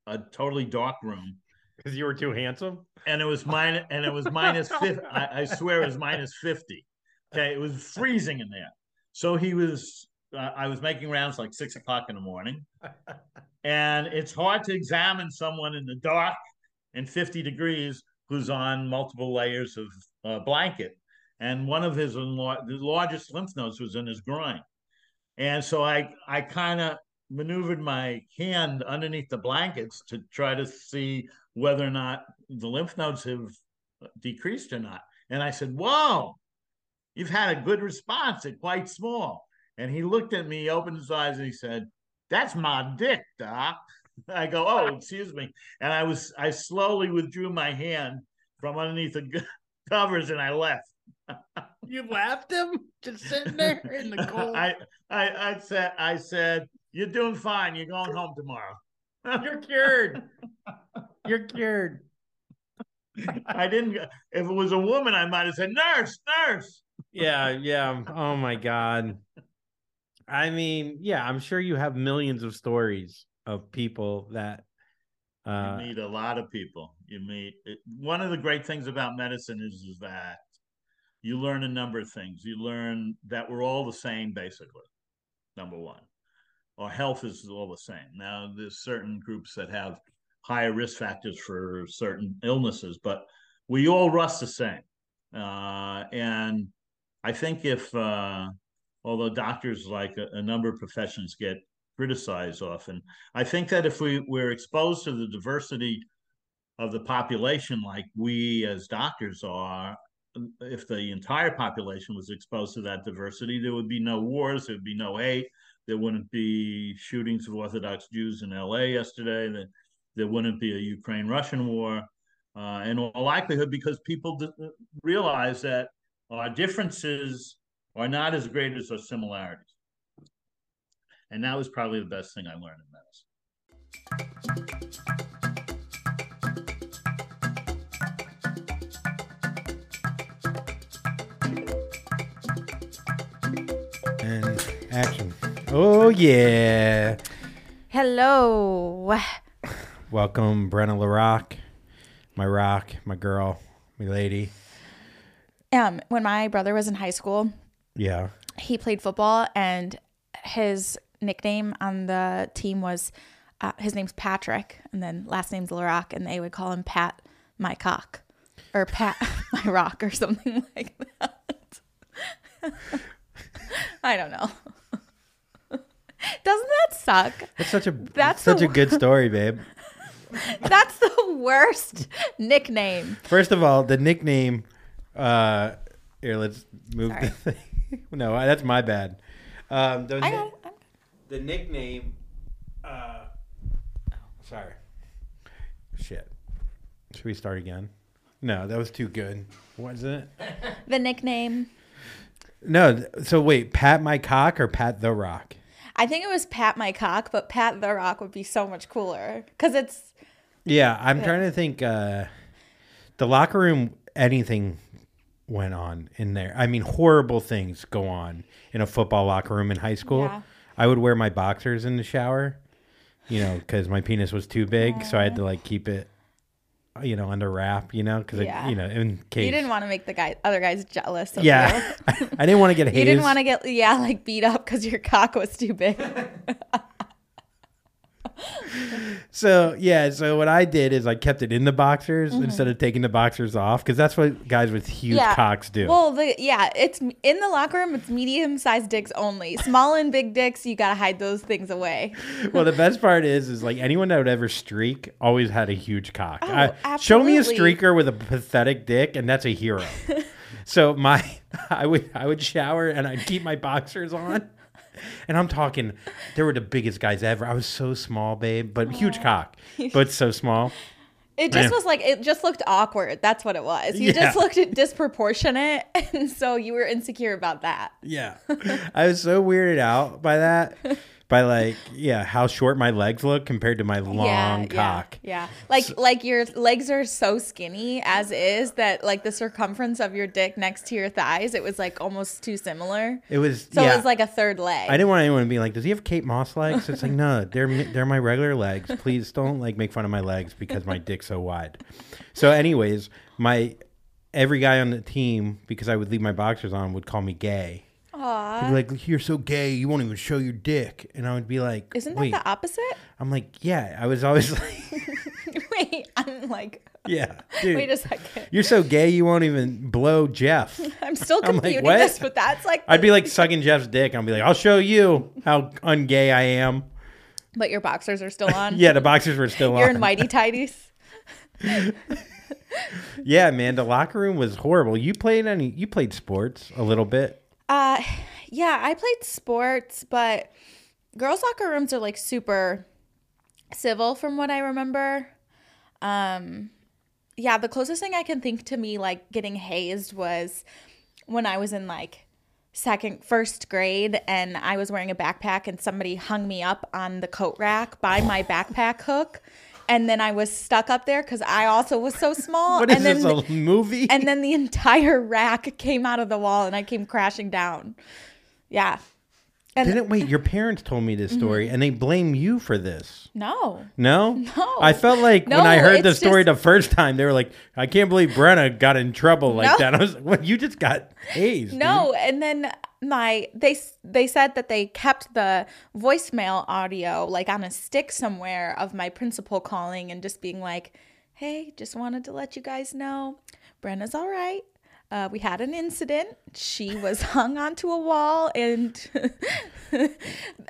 [SPEAKER 5] a totally dark room.
[SPEAKER 2] Because you were too handsome,
[SPEAKER 5] and it was minus, and it was minus fifty. I, I swear it was minus fifty. Okay, it was freezing in there. So he was I was making rounds like six o'clock in the morning, and it's hard to examine someone in the dark and 50 degrees who's on multiple layers of uh, blanket. And one of his the largest lymph nodes was in his groin. And so I, I kind of maneuvered my hand underneath the blankets to try to see whether or not the lymph nodes have decreased or not. And I said, Whoa, you've had a good response. They're quite small. And he looked at me, opened his eyes, and he said, That's my dick, Doc. I go, Oh, excuse me. And I was, I slowly withdrew my hand from underneath the covers and I left.
[SPEAKER 2] You left him just sitting there in the cold.
[SPEAKER 5] I, I, I said, I said, You're doing fine. You're going home tomorrow.
[SPEAKER 2] You're cured. You're cured.
[SPEAKER 5] I didn't, if it was a woman, I might have said, Nurse, nurse.
[SPEAKER 2] Yeah, yeah. Oh my god. I mean, yeah, I'm sure you have millions of stories of people that uh
[SPEAKER 5] you meet a lot of people. You meet it, one of the great things about medicine is is that you learn a number of things. You learn that we're all the same, basically. Number one, our health is all the same. Now, there's certain groups that have higher risk factors for certain illnesses, but we all rust the same. Uh, and I think if, uh, although doctors, like a, a number of professions, get criticized often. I think that if we we're exposed to the diversity of the population, like we as doctors are, if the entire population was exposed to that diversity, there would be no wars, there would be no hate, there wouldn't be shootings of Orthodox Jews in L.A. yesterday, that there wouldn't be a Ukraine-Russian war, uh, in all likelihood, because people d- realize that our differences are not as great as our similarities. And that was probably the best thing I learned in medicine.
[SPEAKER 2] and action. Oh yeah.
[SPEAKER 1] Hello.
[SPEAKER 2] Welcome, Brenna LaRock, my rock, my girl, my lady.
[SPEAKER 1] Um, when my brother was in high school,
[SPEAKER 2] Yeah.
[SPEAKER 1] he played football, and his nickname on the team was uh, his name's Patrick, and then last name's Larock, and they would call him Pat My Cock or Pat My Rock or something like that. I don't know. Doesn't that suck?
[SPEAKER 2] That's such a
[SPEAKER 1] That's
[SPEAKER 2] such
[SPEAKER 1] the
[SPEAKER 2] a good story, babe.
[SPEAKER 1] That's the worst nickname.
[SPEAKER 2] First of all, the nickname. Uh, here, let's move
[SPEAKER 1] Sorry.
[SPEAKER 2] the thing. no, that's my bad. Um, the,
[SPEAKER 1] I got it.
[SPEAKER 2] The nickname. Uh, sorry. Shit. Should we start again? No, that was too good, wasn't it?
[SPEAKER 1] The nickname.
[SPEAKER 2] No. th- So wait, Pat my cock or Pat the Rock?
[SPEAKER 1] I think it was Pat My Cock, but Pat the Rock would be so much cooler because it's
[SPEAKER 2] Yeah, I'm trying to think. Uh, the locker room, anything went on in there. I mean, horrible things go on in a football locker room in high school.
[SPEAKER 1] Yeah.
[SPEAKER 2] I would wear my boxers in the shower, you know, because my penis was too big, so I had to like keep it, you know, under wrap, you know, because
[SPEAKER 1] Yeah.
[SPEAKER 2] you know, in case.
[SPEAKER 1] you didn't want to make the guy other guys jealous. Of
[SPEAKER 2] yeah. I didn't want to get hazed.
[SPEAKER 1] You didn't want to get yeah like beat up because your cock was too big.
[SPEAKER 2] So yeah, so what I did is I kept it in the boxers
[SPEAKER 1] Mm-hmm.
[SPEAKER 2] instead of taking the boxers off because that's what guys with huge
[SPEAKER 1] yeah,
[SPEAKER 2] cocks do.
[SPEAKER 1] Well, the yeah, it's in the locker room. It's medium sized dicks only. Small and big dicks, you gotta hide those things away.
[SPEAKER 2] well, the best part is, is like anyone that would ever streak always had a huge cock.
[SPEAKER 1] Oh,
[SPEAKER 2] I- show me a streaker with a pathetic dick, and that's a hero. so my, I would, I would shower and I'd keep my boxers on, and I'm talking, they were the biggest guys ever. I was so small, babe, but huge cock, but so small.
[SPEAKER 1] It just
[SPEAKER 2] Man.
[SPEAKER 1] was like it just looked awkward. That's what it was. You
[SPEAKER 2] Yeah.
[SPEAKER 1] just looked disproportionate, and so you were insecure about that.
[SPEAKER 2] Yeah, I was so weirded out by that, by like, yeah, how short my legs look compared to my long cock.
[SPEAKER 1] Yeah, yeah. Like like your legs are so skinny as is that like the circumference of your dick next to your thighs, it was like almost too similar.
[SPEAKER 2] It was
[SPEAKER 1] So
[SPEAKER 2] yeah.
[SPEAKER 1] it was like a third leg.
[SPEAKER 2] I didn't want anyone to be like, "Does he have Kate Moss legs?" It's like, no, they're they're my regular legs. Please don't like make fun of my legs because my dick's so wide. So, anyways, my every guy on the team because I would leave my boxers on would call me gay.
[SPEAKER 1] Aw.
[SPEAKER 2] Like, "You're so gay. You won't even show your dick." And I would be like,
[SPEAKER 1] Isn't that
[SPEAKER 2] Wait.
[SPEAKER 1] the opposite?
[SPEAKER 2] I'm like, "Yeah." I was always like,
[SPEAKER 1] Wait, I'm like,
[SPEAKER 2] Yeah, dude.
[SPEAKER 1] wait a second.
[SPEAKER 2] You're so gay you won't even blow Jeff.
[SPEAKER 1] I'm still
[SPEAKER 2] I'm like, what?
[SPEAKER 1] this, but that's like.
[SPEAKER 2] I'd be like sucking Jeff's dick. I'd be like, I'll show you how ungay I am.
[SPEAKER 1] but your boxers are still on.
[SPEAKER 2] Yeah, the boxers were still on.
[SPEAKER 1] You're
[SPEAKER 2] on.
[SPEAKER 1] in mighty tighties.
[SPEAKER 2] yeah, man, the locker room was horrible. You played any? You played sports a little bit.
[SPEAKER 1] Uh, yeah, I played sports, but girls' locker rooms are like super civil from what I remember. Um, yeah, the closest thing I can think to me like getting hazed was when I was in like second, first grade, and I was wearing a backpack, and somebody hung me up on the coat rack by my backpack hook. And then I was stuck up there because I also was so small.
[SPEAKER 2] What is
[SPEAKER 1] and
[SPEAKER 2] this
[SPEAKER 1] then
[SPEAKER 2] a movie?
[SPEAKER 1] and then the entire rack came out of the wall and I came crashing down. Yeah. And
[SPEAKER 2] Didn't wait. Your parents told me this story, mm-hmm. and they blame you for this.
[SPEAKER 1] no.
[SPEAKER 2] No,
[SPEAKER 1] No.
[SPEAKER 2] I felt like when I heard the
[SPEAKER 1] it's
[SPEAKER 2] story the first time, they were like, "I can't believe Brenna got in trouble like
[SPEAKER 1] No.
[SPEAKER 2] that." I was like, "What? You just got hazed?" dude."
[SPEAKER 1] No, and then my they they said that they kept the voicemail audio like on a stick somewhere of my principal calling and just being like, "Hey, just wanted to let you guys know, Brenna's all right. Uh, we had an incident. She was hung onto a wall and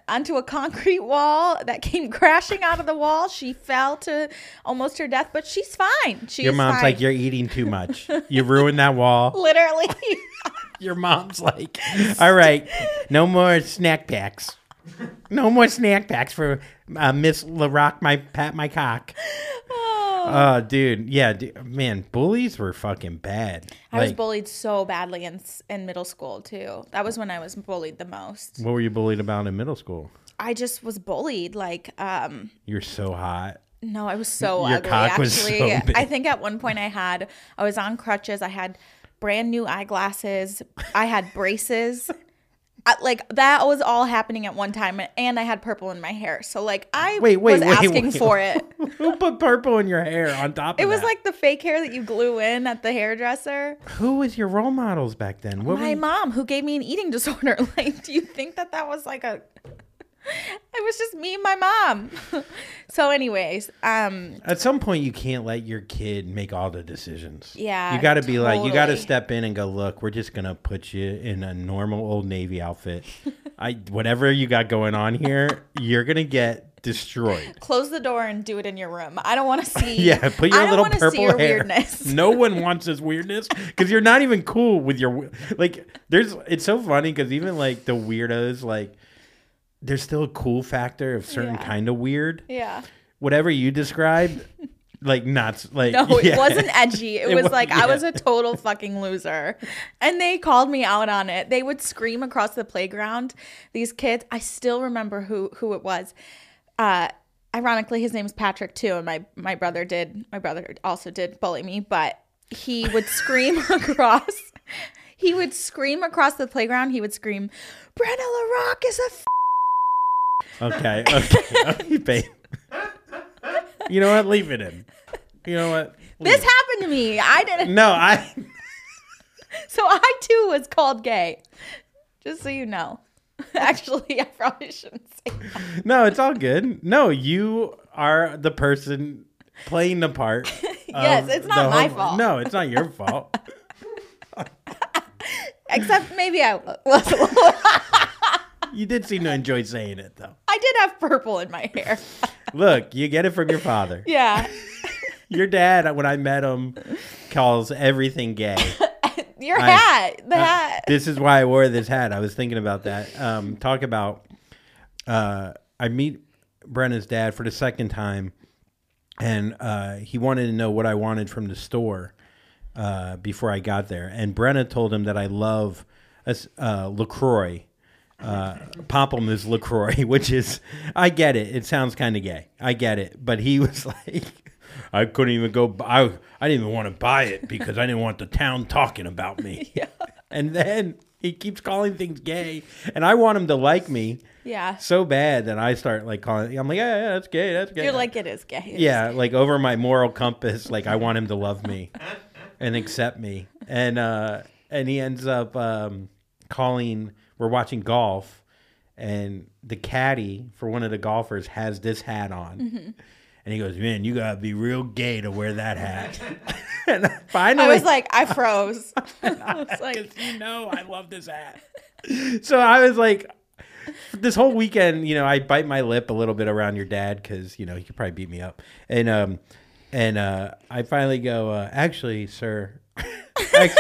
[SPEAKER 1] onto a concrete wall that came crashing out of the wall. She fell to almost her death, but she's fine. She's
[SPEAKER 2] Your mom's
[SPEAKER 1] fine.
[SPEAKER 2] like, "You're eating too much. you ruined that wall."
[SPEAKER 1] literally."
[SPEAKER 2] Your mom's like, "All right, no more snack packs. No more snack packs for uh, Miss LaRock. My pat my cock." Oh, dude, yeah, dude, man, bullies were fucking bad.
[SPEAKER 1] I was
[SPEAKER 2] Like,
[SPEAKER 1] bullied so badly in s- in middle school too. That was when I was bullied the most.
[SPEAKER 2] What were you bullied about in middle school?
[SPEAKER 1] I just was bullied. Like, um,
[SPEAKER 2] You're so hot.
[SPEAKER 1] no, I was so
[SPEAKER 2] Your
[SPEAKER 1] ugly.
[SPEAKER 2] cock was so
[SPEAKER 1] actually,
[SPEAKER 2] big.
[SPEAKER 1] I think at one point I had I was on crutches. I had brand new eyeglasses. I had braces. I, like that was all happening at one time, and I had purple in my hair. So like I
[SPEAKER 2] Wait, wait,
[SPEAKER 1] was
[SPEAKER 2] wait,
[SPEAKER 1] asking
[SPEAKER 2] wait.
[SPEAKER 1] for it.
[SPEAKER 2] Who put purple in your hair on top of
[SPEAKER 1] It It was
[SPEAKER 2] that?
[SPEAKER 1] like the fake hair that you glue in at the hairdresser.
[SPEAKER 2] Who was your role models back then? What
[SPEAKER 1] my
[SPEAKER 2] you-
[SPEAKER 1] mom who gave me an eating disorder like do you think that that was like a it was just me and my mom so anyways um
[SPEAKER 2] At some point, you can't let your kid make all the decisions.
[SPEAKER 1] Yeah,
[SPEAKER 2] you got to be like, you got to step in and go. Look, we're just gonna put you in a normal old navy outfit. I whatever you got going on here, you're gonna get destroyed.
[SPEAKER 1] close the door and do it in your room i don't want to see
[SPEAKER 2] Yeah, put your
[SPEAKER 1] I don't
[SPEAKER 2] little purple
[SPEAKER 1] see your
[SPEAKER 2] hair.
[SPEAKER 1] weirdness
[SPEAKER 2] No one wants this weirdness because you're not even cool with your like. There's it's so funny because even like the weirdos like. There's still a cool factor of certain
[SPEAKER 1] Yeah.
[SPEAKER 2] kind of weird.
[SPEAKER 1] yeah.
[SPEAKER 2] Whatever you described, like not like
[SPEAKER 1] no it wasn't edgy. It,
[SPEAKER 2] It
[SPEAKER 1] was
[SPEAKER 2] wa-
[SPEAKER 1] like i was a total fucking loser. And they called me out on it. They would scream across the playground these kids. I still remember who who it was. Uh ironically his name's patrick too and my my brother did my brother also did bully me but he would scream across he would scream across the playground. He would scream brenna LaRock is a f-.
[SPEAKER 2] Okay, okay, okay, babe. You know what? Leave it in. You know what? Leave
[SPEAKER 1] this
[SPEAKER 2] it.
[SPEAKER 1] happened to me i didn't
[SPEAKER 2] No, I.
[SPEAKER 1] so i too was called gay just so you know actually i probably shouldn't say that.
[SPEAKER 2] No, it's all good. No, you are the person playing the part.
[SPEAKER 1] Yes, it's not
[SPEAKER 2] the
[SPEAKER 1] my fault.
[SPEAKER 2] No, it's not your fault.
[SPEAKER 1] except maybe i was
[SPEAKER 2] You did seem to enjoy saying it, though.
[SPEAKER 1] i did have purple in my hair
[SPEAKER 2] Look, you get it from your father.
[SPEAKER 1] yeah
[SPEAKER 2] Your dad, when I met him, calls everything gay.
[SPEAKER 1] your
[SPEAKER 2] I-
[SPEAKER 1] hat the
[SPEAKER 2] Uh,
[SPEAKER 1] hat
[SPEAKER 2] this is why I wore this hat. I was thinking about that. Um, talk about. Uh, I meet Brenna's dad for the second time, and uh, he wanted to know what I wanted from the store uh, before I got there. And Brenna told him that I love uh, Lacroix. Uh, Pamplemousse Lacroix, which is, I get it. It sounds kind of gay. I get it, but he was like, I couldn't even go. I I didn't even want to buy it because I didn't want the town talking about me. yeah. And then he keeps calling things gay, and I want him to like me
[SPEAKER 1] yeah
[SPEAKER 2] so bad that I start like calling. I'm like, yeah, yeah, that's gay. That's gay.
[SPEAKER 1] you're like it is gay
[SPEAKER 2] yeah, like over my moral compass, like I want him to love me and accept me. And uh and he ends up um calling we're watching golf and the caddy for one of the golfers has this hat on. And he goes, "Man, you gotta be real gay to wear that hat." and finally,
[SPEAKER 1] I was like, I froze. I was like,
[SPEAKER 2] you know I love this hat. So I was like, this whole weekend, you know, I bite my lip a little bit around your dad because you know he could probably beat me up, and um, and uh, I finally go, uh, actually, sir, actually,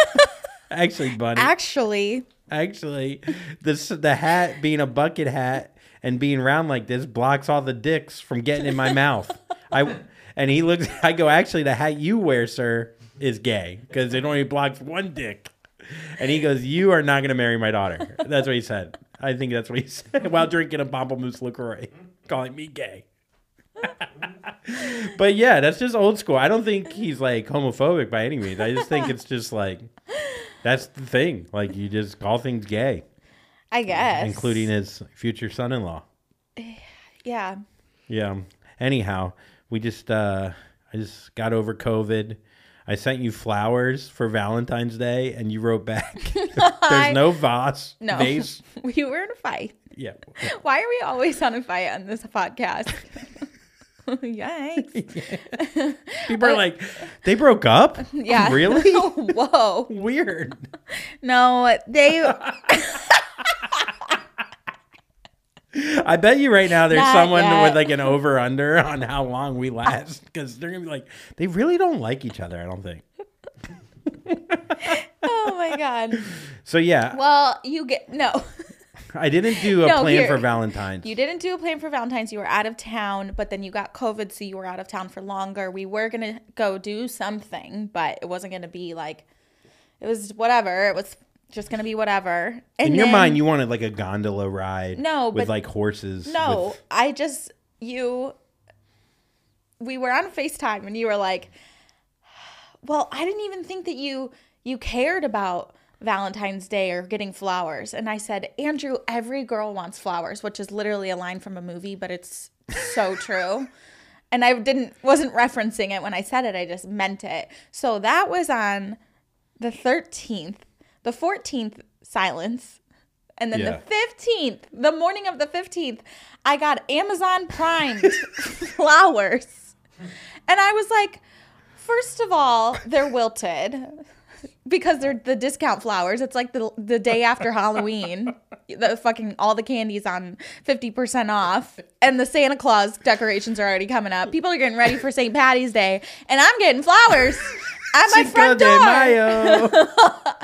[SPEAKER 2] actually, buddy,
[SPEAKER 1] actually,
[SPEAKER 2] actually, this the hat being a bucket hat and being round like this blocks all the dicks from getting in my mouth. I and he looks. I go, actually, the hat you wear, sir, is gay because it only blocks one dick. And he goes, "You are not going to marry my daughter." That's what he said. I think that's what he said while drinking a pamplemousse Lacroix, calling me gay. but yeah, that's just old school. I don't think he's like homophobic by any means. I just think it's just like that's the thing. Like you just call things gay,
[SPEAKER 1] I guess,
[SPEAKER 2] including his future son-in-law.
[SPEAKER 1] yeah.
[SPEAKER 2] Yeah. Anyhow, we just uh I just got over COVID. I sent you flowers for Valentine's Day and you wrote back. There's no vase.
[SPEAKER 1] No,
[SPEAKER 2] Vase.
[SPEAKER 1] we were in a fight.
[SPEAKER 2] Yeah.
[SPEAKER 1] Why are we always on a fight on this podcast? Yikes!
[SPEAKER 2] People are uh, like, they broke up?
[SPEAKER 1] Yeah.
[SPEAKER 2] Really?
[SPEAKER 1] Whoa.
[SPEAKER 2] Weird.
[SPEAKER 1] No, they.
[SPEAKER 2] I bet you right now there's
[SPEAKER 1] Not
[SPEAKER 2] someone
[SPEAKER 1] yet.
[SPEAKER 2] with like an over under on how long we uh, last because they're gonna be like, they really don't like each other. I don't think.
[SPEAKER 1] Oh my god.
[SPEAKER 2] So yeah,
[SPEAKER 1] Well, you get no.
[SPEAKER 2] I didn't do a
[SPEAKER 1] No,
[SPEAKER 2] plan for Valentine's.
[SPEAKER 1] You didn't do a plan for Valentine's. You were out of town, but then you got COVID, so you were out of town for longer. We were gonna go do something, but it wasn't gonna be like it was whatever. It was just gonna be whatever. And
[SPEAKER 2] In your
[SPEAKER 1] then-
[SPEAKER 2] mind, you wanted like a gondola ride.
[SPEAKER 1] No,
[SPEAKER 2] with
[SPEAKER 1] but-
[SPEAKER 2] like horses.
[SPEAKER 1] No,
[SPEAKER 2] with-
[SPEAKER 1] I just you. We were on Facetime, and you were like, "Well, I didn't even think that you you cared about Valentine's Day or getting flowers." And I said, "Andrew, every girl wants flowers," which is literally a line from a movie, but it's so true. And I didn't wasn't referencing it when I said it. I just meant it. So that was on the 13th. The 14th, silence. And then
[SPEAKER 2] Yeah.
[SPEAKER 1] the 15th, the morning of the 15th, I got Amazon Prime flowers. And I was like, first of all, they're wilted because they're the discount flowers. It's like the the day after Halloween. The fucking all the candies on 50% off and the Santa Claus decorations are already coming up. People are getting ready for St. Patty's Day and I'm getting flowers at my
[SPEAKER 2] Cinco
[SPEAKER 1] front
[SPEAKER 2] de
[SPEAKER 1] door.
[SPEAKER 2] Mayo.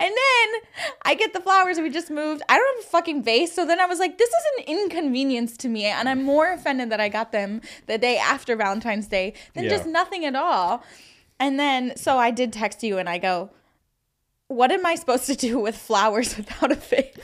[SPEAKER 1] And then I get the flowers and we just moved. I don't have a fucking vase. So then I was like, this is an inconvenience to me. And I'm more offended that I got them the day after Valentine's Day than
[SPEAKER 2] Yeah.
[SPEAKER 1] just nothing at all. And then, so I did text you and I go, what am I supposed to do with flowers without a face?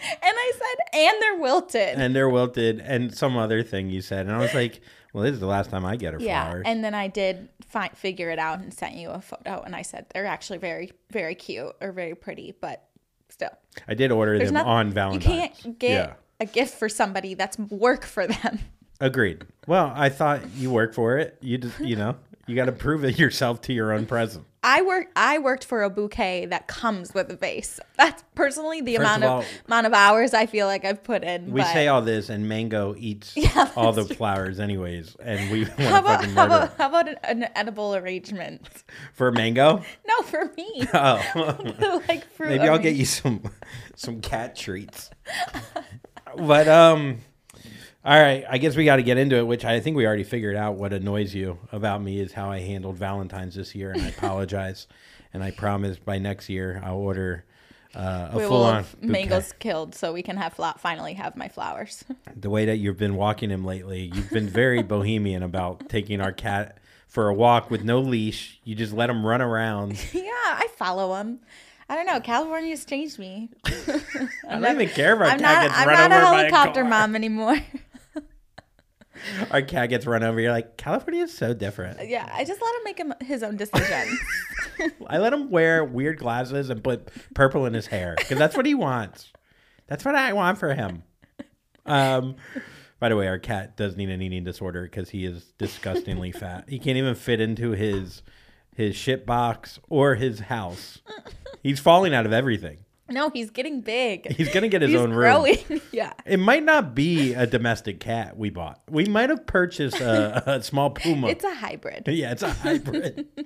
[SPEAKER 1] And I said, and they're wilted.
[SPEAKER 2] and they're wilted, and some other thing you said, and I was like, "Well, this is the last time I get her
[SPEAKER 1] yeah.
[SPEAKER 2] flowers."
[SPEAKER 1] And then I did fi- figure it out and sent you a photo. And I said, they're actually very, very cute or very pretty, but still.
[SPEAKER 2] I did order
[SPEAKER 1] There's
[SPEAKER 2] them
[SPEAKER 1] nothing
[SPEAKER 2] on Valentine's.
[SPEAKER 1] You can't get
[SPEAKER 2] Yeah.
[SPEAKER 1] a gift for somebody that's work for them.
[SPEAKER 2] Agreed. Well, I thought you work for it. You just, you know, you got to prove it yourself to your own present.
[SPEAKER 1] I work. I worked for a bouquet that comes with a vase. That's personally the
[SPEAKER 2] First
[SPEAKER 1] amount
[SPEAKER 2] of
[SPEAKER 1] of,
[SPEAKER 2] all-
[SPEAKER 1] amount of hours I feel like I've put in.
[SPEAKER 2] We
[SPEAKER 1] but
[SPEAKER 2] say all this, and Mango eats
[SPEAKER 1] Yeah,
[SPEAKER 2] all the
[SPEAKER 1] that's
[SPEAKER 2] flowers anyways, and we
[SPEAKER 1] how about how about how about an, an edible arrangement?
[SPEAKER 2] for Mango.
[SPEAKER 1] No, for me.
[SPEAKER 2] Oh,
[SPEAKER 1] like fruit.
[SPEAKER 2] maybe I'll get you some some cat treats. but um, all right. I guess we got to get into it, which I think we already figured out. What annoys you about me is how I handled Valentine's this year, and I apologize. and I promise by next year I'll order uh, a
[SPEAKER 1] We
[SPEAKER 2] full on
[SPEAKER 1] mangoes killed so we can have fla- finally have my flowers.
[SPEAKER 2] the way that you've been walking him lately, you've been very bohemian about taking our cat for a walk with no leash. You just let him run around.
[SPEAKER 1] yeah, I follow him. I don't know. California's changed me.
[SPEAKER 2] I don't even care if our
[SPEAKER 1] I'm
[SPEAKER 2] cat
[SPEAKER 1] not.
[SPEAKER 2] gets
[SPEAKER 1] I'm
[SPEAKER 2] run
[SPEAKER 1] not a
[SPEAKER 2] over
[SPEAKER 1] helicopter
[SPEAKER 2] by a car.
[SPEAKER 1] mom anymore.
[SPEAKER 2] Our cat gets run over. You're like, California is so different.
[SPEAKER 1] yeah, I just let him make him his own decision.
[SPEAKER 2] I let him wear weird glasses and put purple in his hair because that's what he wants. That's what I want for him. Um, by the way, our cat does need an eating disorder because he is disgustingly fat. He can't even fit into his his shit box or his house. He's falling out of everything.
[SPEAKER 1] No, he's getting big.
[SPEAKER 2] He's gonna get his
[SPEAKER 1] He's
[SPEAKER 2] own room.
[SPEAKER 1] growing. yeah.
[SPEAKER 2] It might not be a domestic cat we bought. We might have purchased a, a small puma.
[SPEAKER 1] It's a hybrid.
[SPEAKER 2] yeah, it's a hybrid.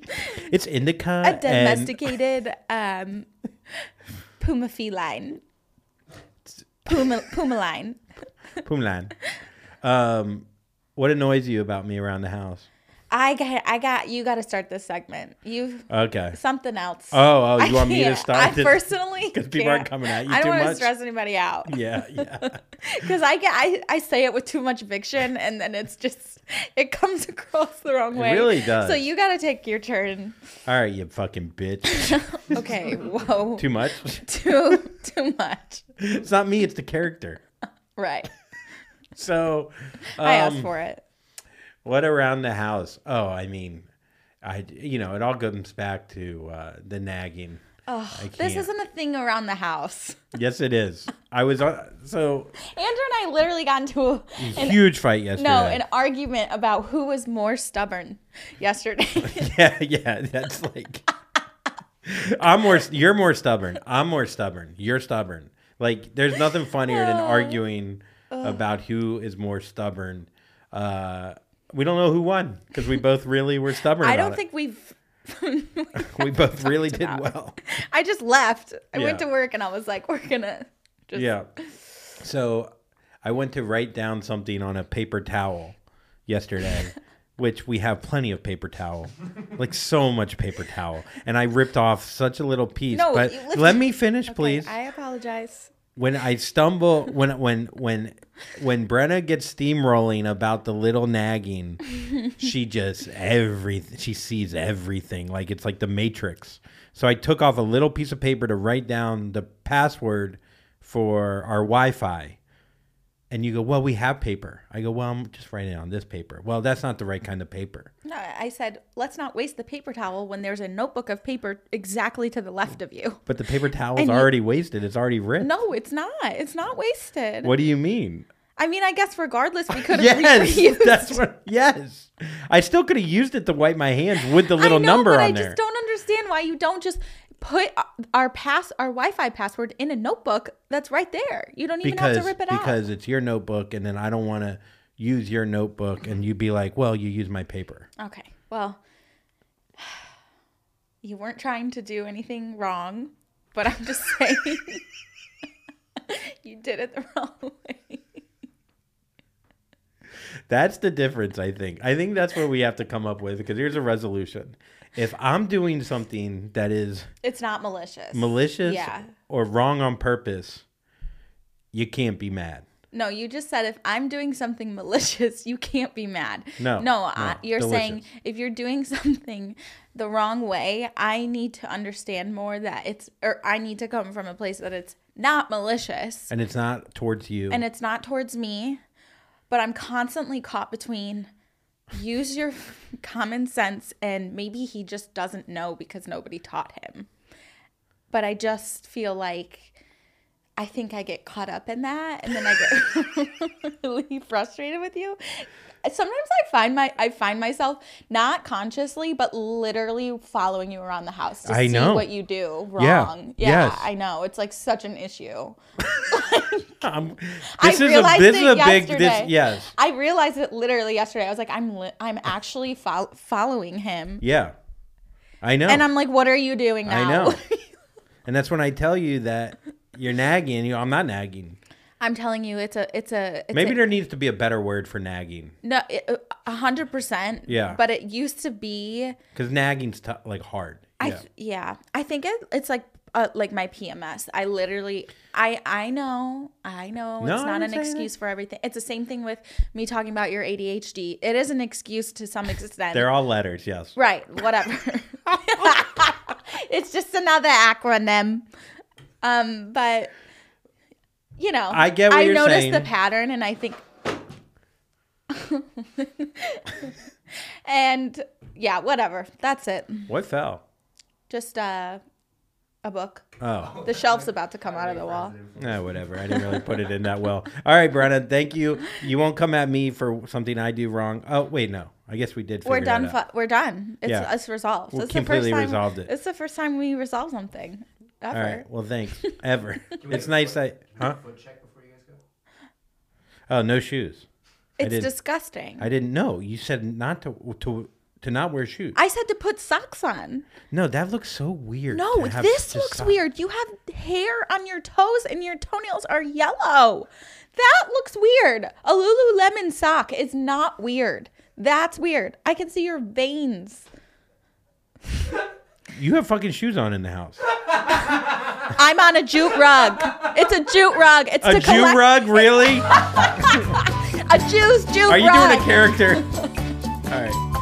[SPEAKER 2] it's indica.
[SPEAKER 1] A
[SPEAKER 2] and-
[SPEAKER 1] domesticated um, puma feline. Puma, puma line.
[SPEAKER 2] Pumalan. Um, what annoys you about me around the house?
[SPEAKER 1] I got, I got, you got to start this segment. You,
[SPEAKER 2] Okay.
[SPEAKER 1] something else.
[SPEAKER 2] Oh, oh, you
[SPEAKER 1] I
[SPEAKER 2] want me to start
[SPEAKER 1] I
[SPEAKER 2] it?
[SPEAKER 1] personally,
[SPEAKER 2] 'Cause people aren't coming at you
[SPEAKER 1] I don't wanna stress anybody out
[SPEAKER 2] Yeah, yeah.
[SPEAKER 1] because I get, I, I say it with too much fiction, and then it's just, it comes across the wrong way.
[SPEAKER 2] really does.
[SPEAKER 1] So you got to take your turn.
[SPEAKER 2] All right, you fucking bitch.
[SPEAKER 1] Okay. Whoa.
[SPEAKER 2] Too much?
[SPEAKER 1] too, too much.
[SPEAKER 2] It's not me. It's the character.
[SPEAKER 1] Right.
[SPEAKER 2] So,
[SPEAKER 1] I asked
[SPEAKER 2] um,
[SPEAKER 1] for it.
[SPEAKER 2] What around the house? Oh, I mean, I you know it all comes back to uh, the nagging.
[SPEAKER 1] Oh, this isn't a thing around the house.
[SPEAKER 2] Yes, it is. I was on so
[SPEAKER 1] Andrew and I literally got into a, an
[SPEAKER 2] huge fight yesterday.
[SPEAKER 1] no an argument about who was more stubborn yesterday.
[SPEAKER 2] yeah, yeah. That's like I'm more. You're more stubborn. I'm more stubborn. You're stubborn. Like there's nothing funnier than arguing about who is more stubborn. Uh, we don't know who won because we both really were stubborn.
[SPEAKER 1] I don't
[SPEAKER 2] it.
[SPEAKER 1] think we've.
[SPEAKER 2] we both really did
[SPEAKER 1] about
[SPEAKER 2] well.
[SPEAKER 1] I just left. I went to work and I was like, we're gonna. Just,
[SPEAKER 2] Yeah. So I went to write down something on a paper towel yesterday, which we have plenty of paper towel, like so much paper towel, and I ripped off such a little piece.
[SPEAKER 1] No,
[SPEAKER 2] but let me finish,
[SPEAKER 1] Okay,
[SPEAKER 2] please.
[SPEAKER 1] I apologize.
[SPEAKER 2] When I stumble, when when when when Brenna gets steamrolling about the little nagging, she just every she sees everything like it's like the Matrix. So I took off a little piece of paper to write down the password for our Wi-Fi. And you go, well, we have paper. I go, well, I'm just writing it on this paper. Well, that's not the right kind of paper.
[SPEAKER 1] No, I said let's not waste the paper towel when there's a notebook of paper exactly to the left of you.
[SPEAKER 2] But the paper towel's
[SPEAKER 1] And you-
[SPEAKER 2] already wasted. It's already ripped.
[SPEAKER 1] No, it's not. It's not wasted.
[SPEAKER 2] What do you mean?
[SPEAKER 1] I mean, I guess regardless, we could have
[SPEAKER 2] Yes,
[SPEAKER 1] reused.
[SPEAKER 2] that's what. Yes, I still could have used it to wipe my hands with the little
[SPEAKER 1] know,
[SPEAKER 2] number on
[SPEAKER 1] I
[SPEAKER 2] there.
[SPEAKER 1] I just don't understand why you don't just put our pass our Wi-Fi password in a notebook that's right there. You don't even
[SPEAKER 2] because
[SPEAKER 1] have to rip it out.
[SPEAKER 2] because it's your notebook, and then I don't want to use your notebook, and you'd be like, "Well, you use my paper."
[SPEAKER 1] Okay. Well, you weren't trying to do anything wrong, but I'm just saying you did it the wrong way.
[SPEAKER 2] That's the difference. I think. I think that's what we have to come up with because here's a resolution. If I'm doing something that is
[SPEAKER 1] It's not malicious.
[SPEAKER 2] malicious
[SPEAKER 1] Yeah.
[SPEAKER 2] or wrong on purpose, you can't be mad.
[SPEAKER 1] No, you just said if I'm doing something malicious, you can't be mad.
[SPEAKER 2] No,
[SPEAKER 1] no,
[SPEAKER 2] no,
[SPEAKER 1] uh, you're saying if you're doing something the wrong way, I need to understand more that it's, or I need to come from a place that it's not malicious
[SPEAKER 2] And it's not towards you.
[SPEAKER 1] and it's not towards me, but I'm constantly caught between use your common sense and maybe he just doesn't know because nobody taught him. But I just feel like I think I get caught up in that and then I get really frustrated with you. Sometimes I find my I find myself not consciously but literally following you around the house to
[SPEAKER 2] I
[SPEAKER 1] see
[SPEAKER 2] know.
[SPEAKER 1] what you do wrong. Yeah,
[SPEAKER 2] Yes.
[SPEAKER 1] I know. It's like such an issue.
[SPEAKER 2] Um,
[SPEAKER 1] I
[SPEAKER 2] this is a this
[SPEAKER 1] it
[SPEAKER 2] is a big this yes
[SPEAKER 1] I realized it literally yesterday. I was like, I'm li- I'm actually fol- following him,
[SPEAKER 2] yeah. I know.
[SPEAKER 1] and I'm like, what are you doing now?
[SPEAKER 2] I know. and that's when I tell you that you're nagging. You I'm not nagging.
[SPEAKER 1] I'm telling you, it's a it's a it's
[SPEAKER 2] Maybe
[SPEAKER 1] a,
[SPEAKER 2] there needs to be a better word for nagging
[SPEAKER 1] no a hundred percent.
[SPEAKER 2] Yeah.
[SPEAKER 1] but it used to be.
[SPEAKER 2] because nagging's t- like hard.
[SPEAKER 1] I
[SPEAKER 2] Yeah.
[SPEAKER 1] yeah, I think it, it's like uh, like my PMS. I literally, I I know, I know
[SPEAKER 2] No,
[SPEAKER 1] it's not an excuse for everything. It's the same thing with me talking about your ADHD. It is an excuse to some extent.
[SPEAKER 2] They're all letters. Yes.
[SPEAKER 1] Right, whatever. it's just another acronym. Um, but you know,
[SPEAKER 2] I get what
[SPEAKER 1] I noticed
[SPEAKER 2] saying.
[SPEAKER 1] the pattern, and I think, and yeah, whatever. That's it.
[SPEAKER 2] What fell?
[SPEAKER 1] Just uh, a book.
[SPEAKER 2] Oh,
[SPEAKER 1] The shelf's about to come out of the wall.
[SPEAKER 2] eh, whatever. I didn't really put it in that well. All right, Brenna. Thank you. You won't come at me for something I do wrong. Oh, wait, no. I guess we did.
[SPEAKER 1] We're done. Fu- we're done. It's
[SPEAKER 2] Yeah.
[SPEAKER 1] it's resolved. It's
[SPEAKER 2] completely
[SPEAKER 1] the first time,
[SPEAKER 2] resolved it.
[SPEAKER 1] It's the first time we resolve something. Ever.
[SPEAKER 2] All right. Well, thanks. Ever. it's nice that. Huh? Oh, no shoes.
[SPEAKER 1] It's
[SPEAKER 2] didn't-
[SPEAKER 1] disgusting.
[SPEAKER 2] I didn't know. You said not to to to not wear shoes.
[SPEAKER 1] I said to put socks on.
[SPEAKER 2] no, that looks so weird.
[SPEAKER 1] No,
[SPEAKER 2] have
[SPEAKER 1] this looks
[SPEAKER 2] sock-
[SPEAKER 1] weird. You have hair on your toes and your toenails are yellow. That looks weird. A Lululemon sock is not weird. That's weird. I can see your veins.
[SPEAKER 2] You have fucking shoes on in the house.
[SPEAKER 1] I'm on a jute rug. It's a jute rug. It's
[SPEAKER 2] A
[SPEAKER 1] to
[SPEAKER 2] Jew
[SPEAKER 1] collect
[SPEAKER 2] rug, really?
[SPEAKER 1] a Jew's jute
[SPEAKER 2] Are you
[SPEAKER 1] rug.
[SPEAKER 2] doing a character? All right.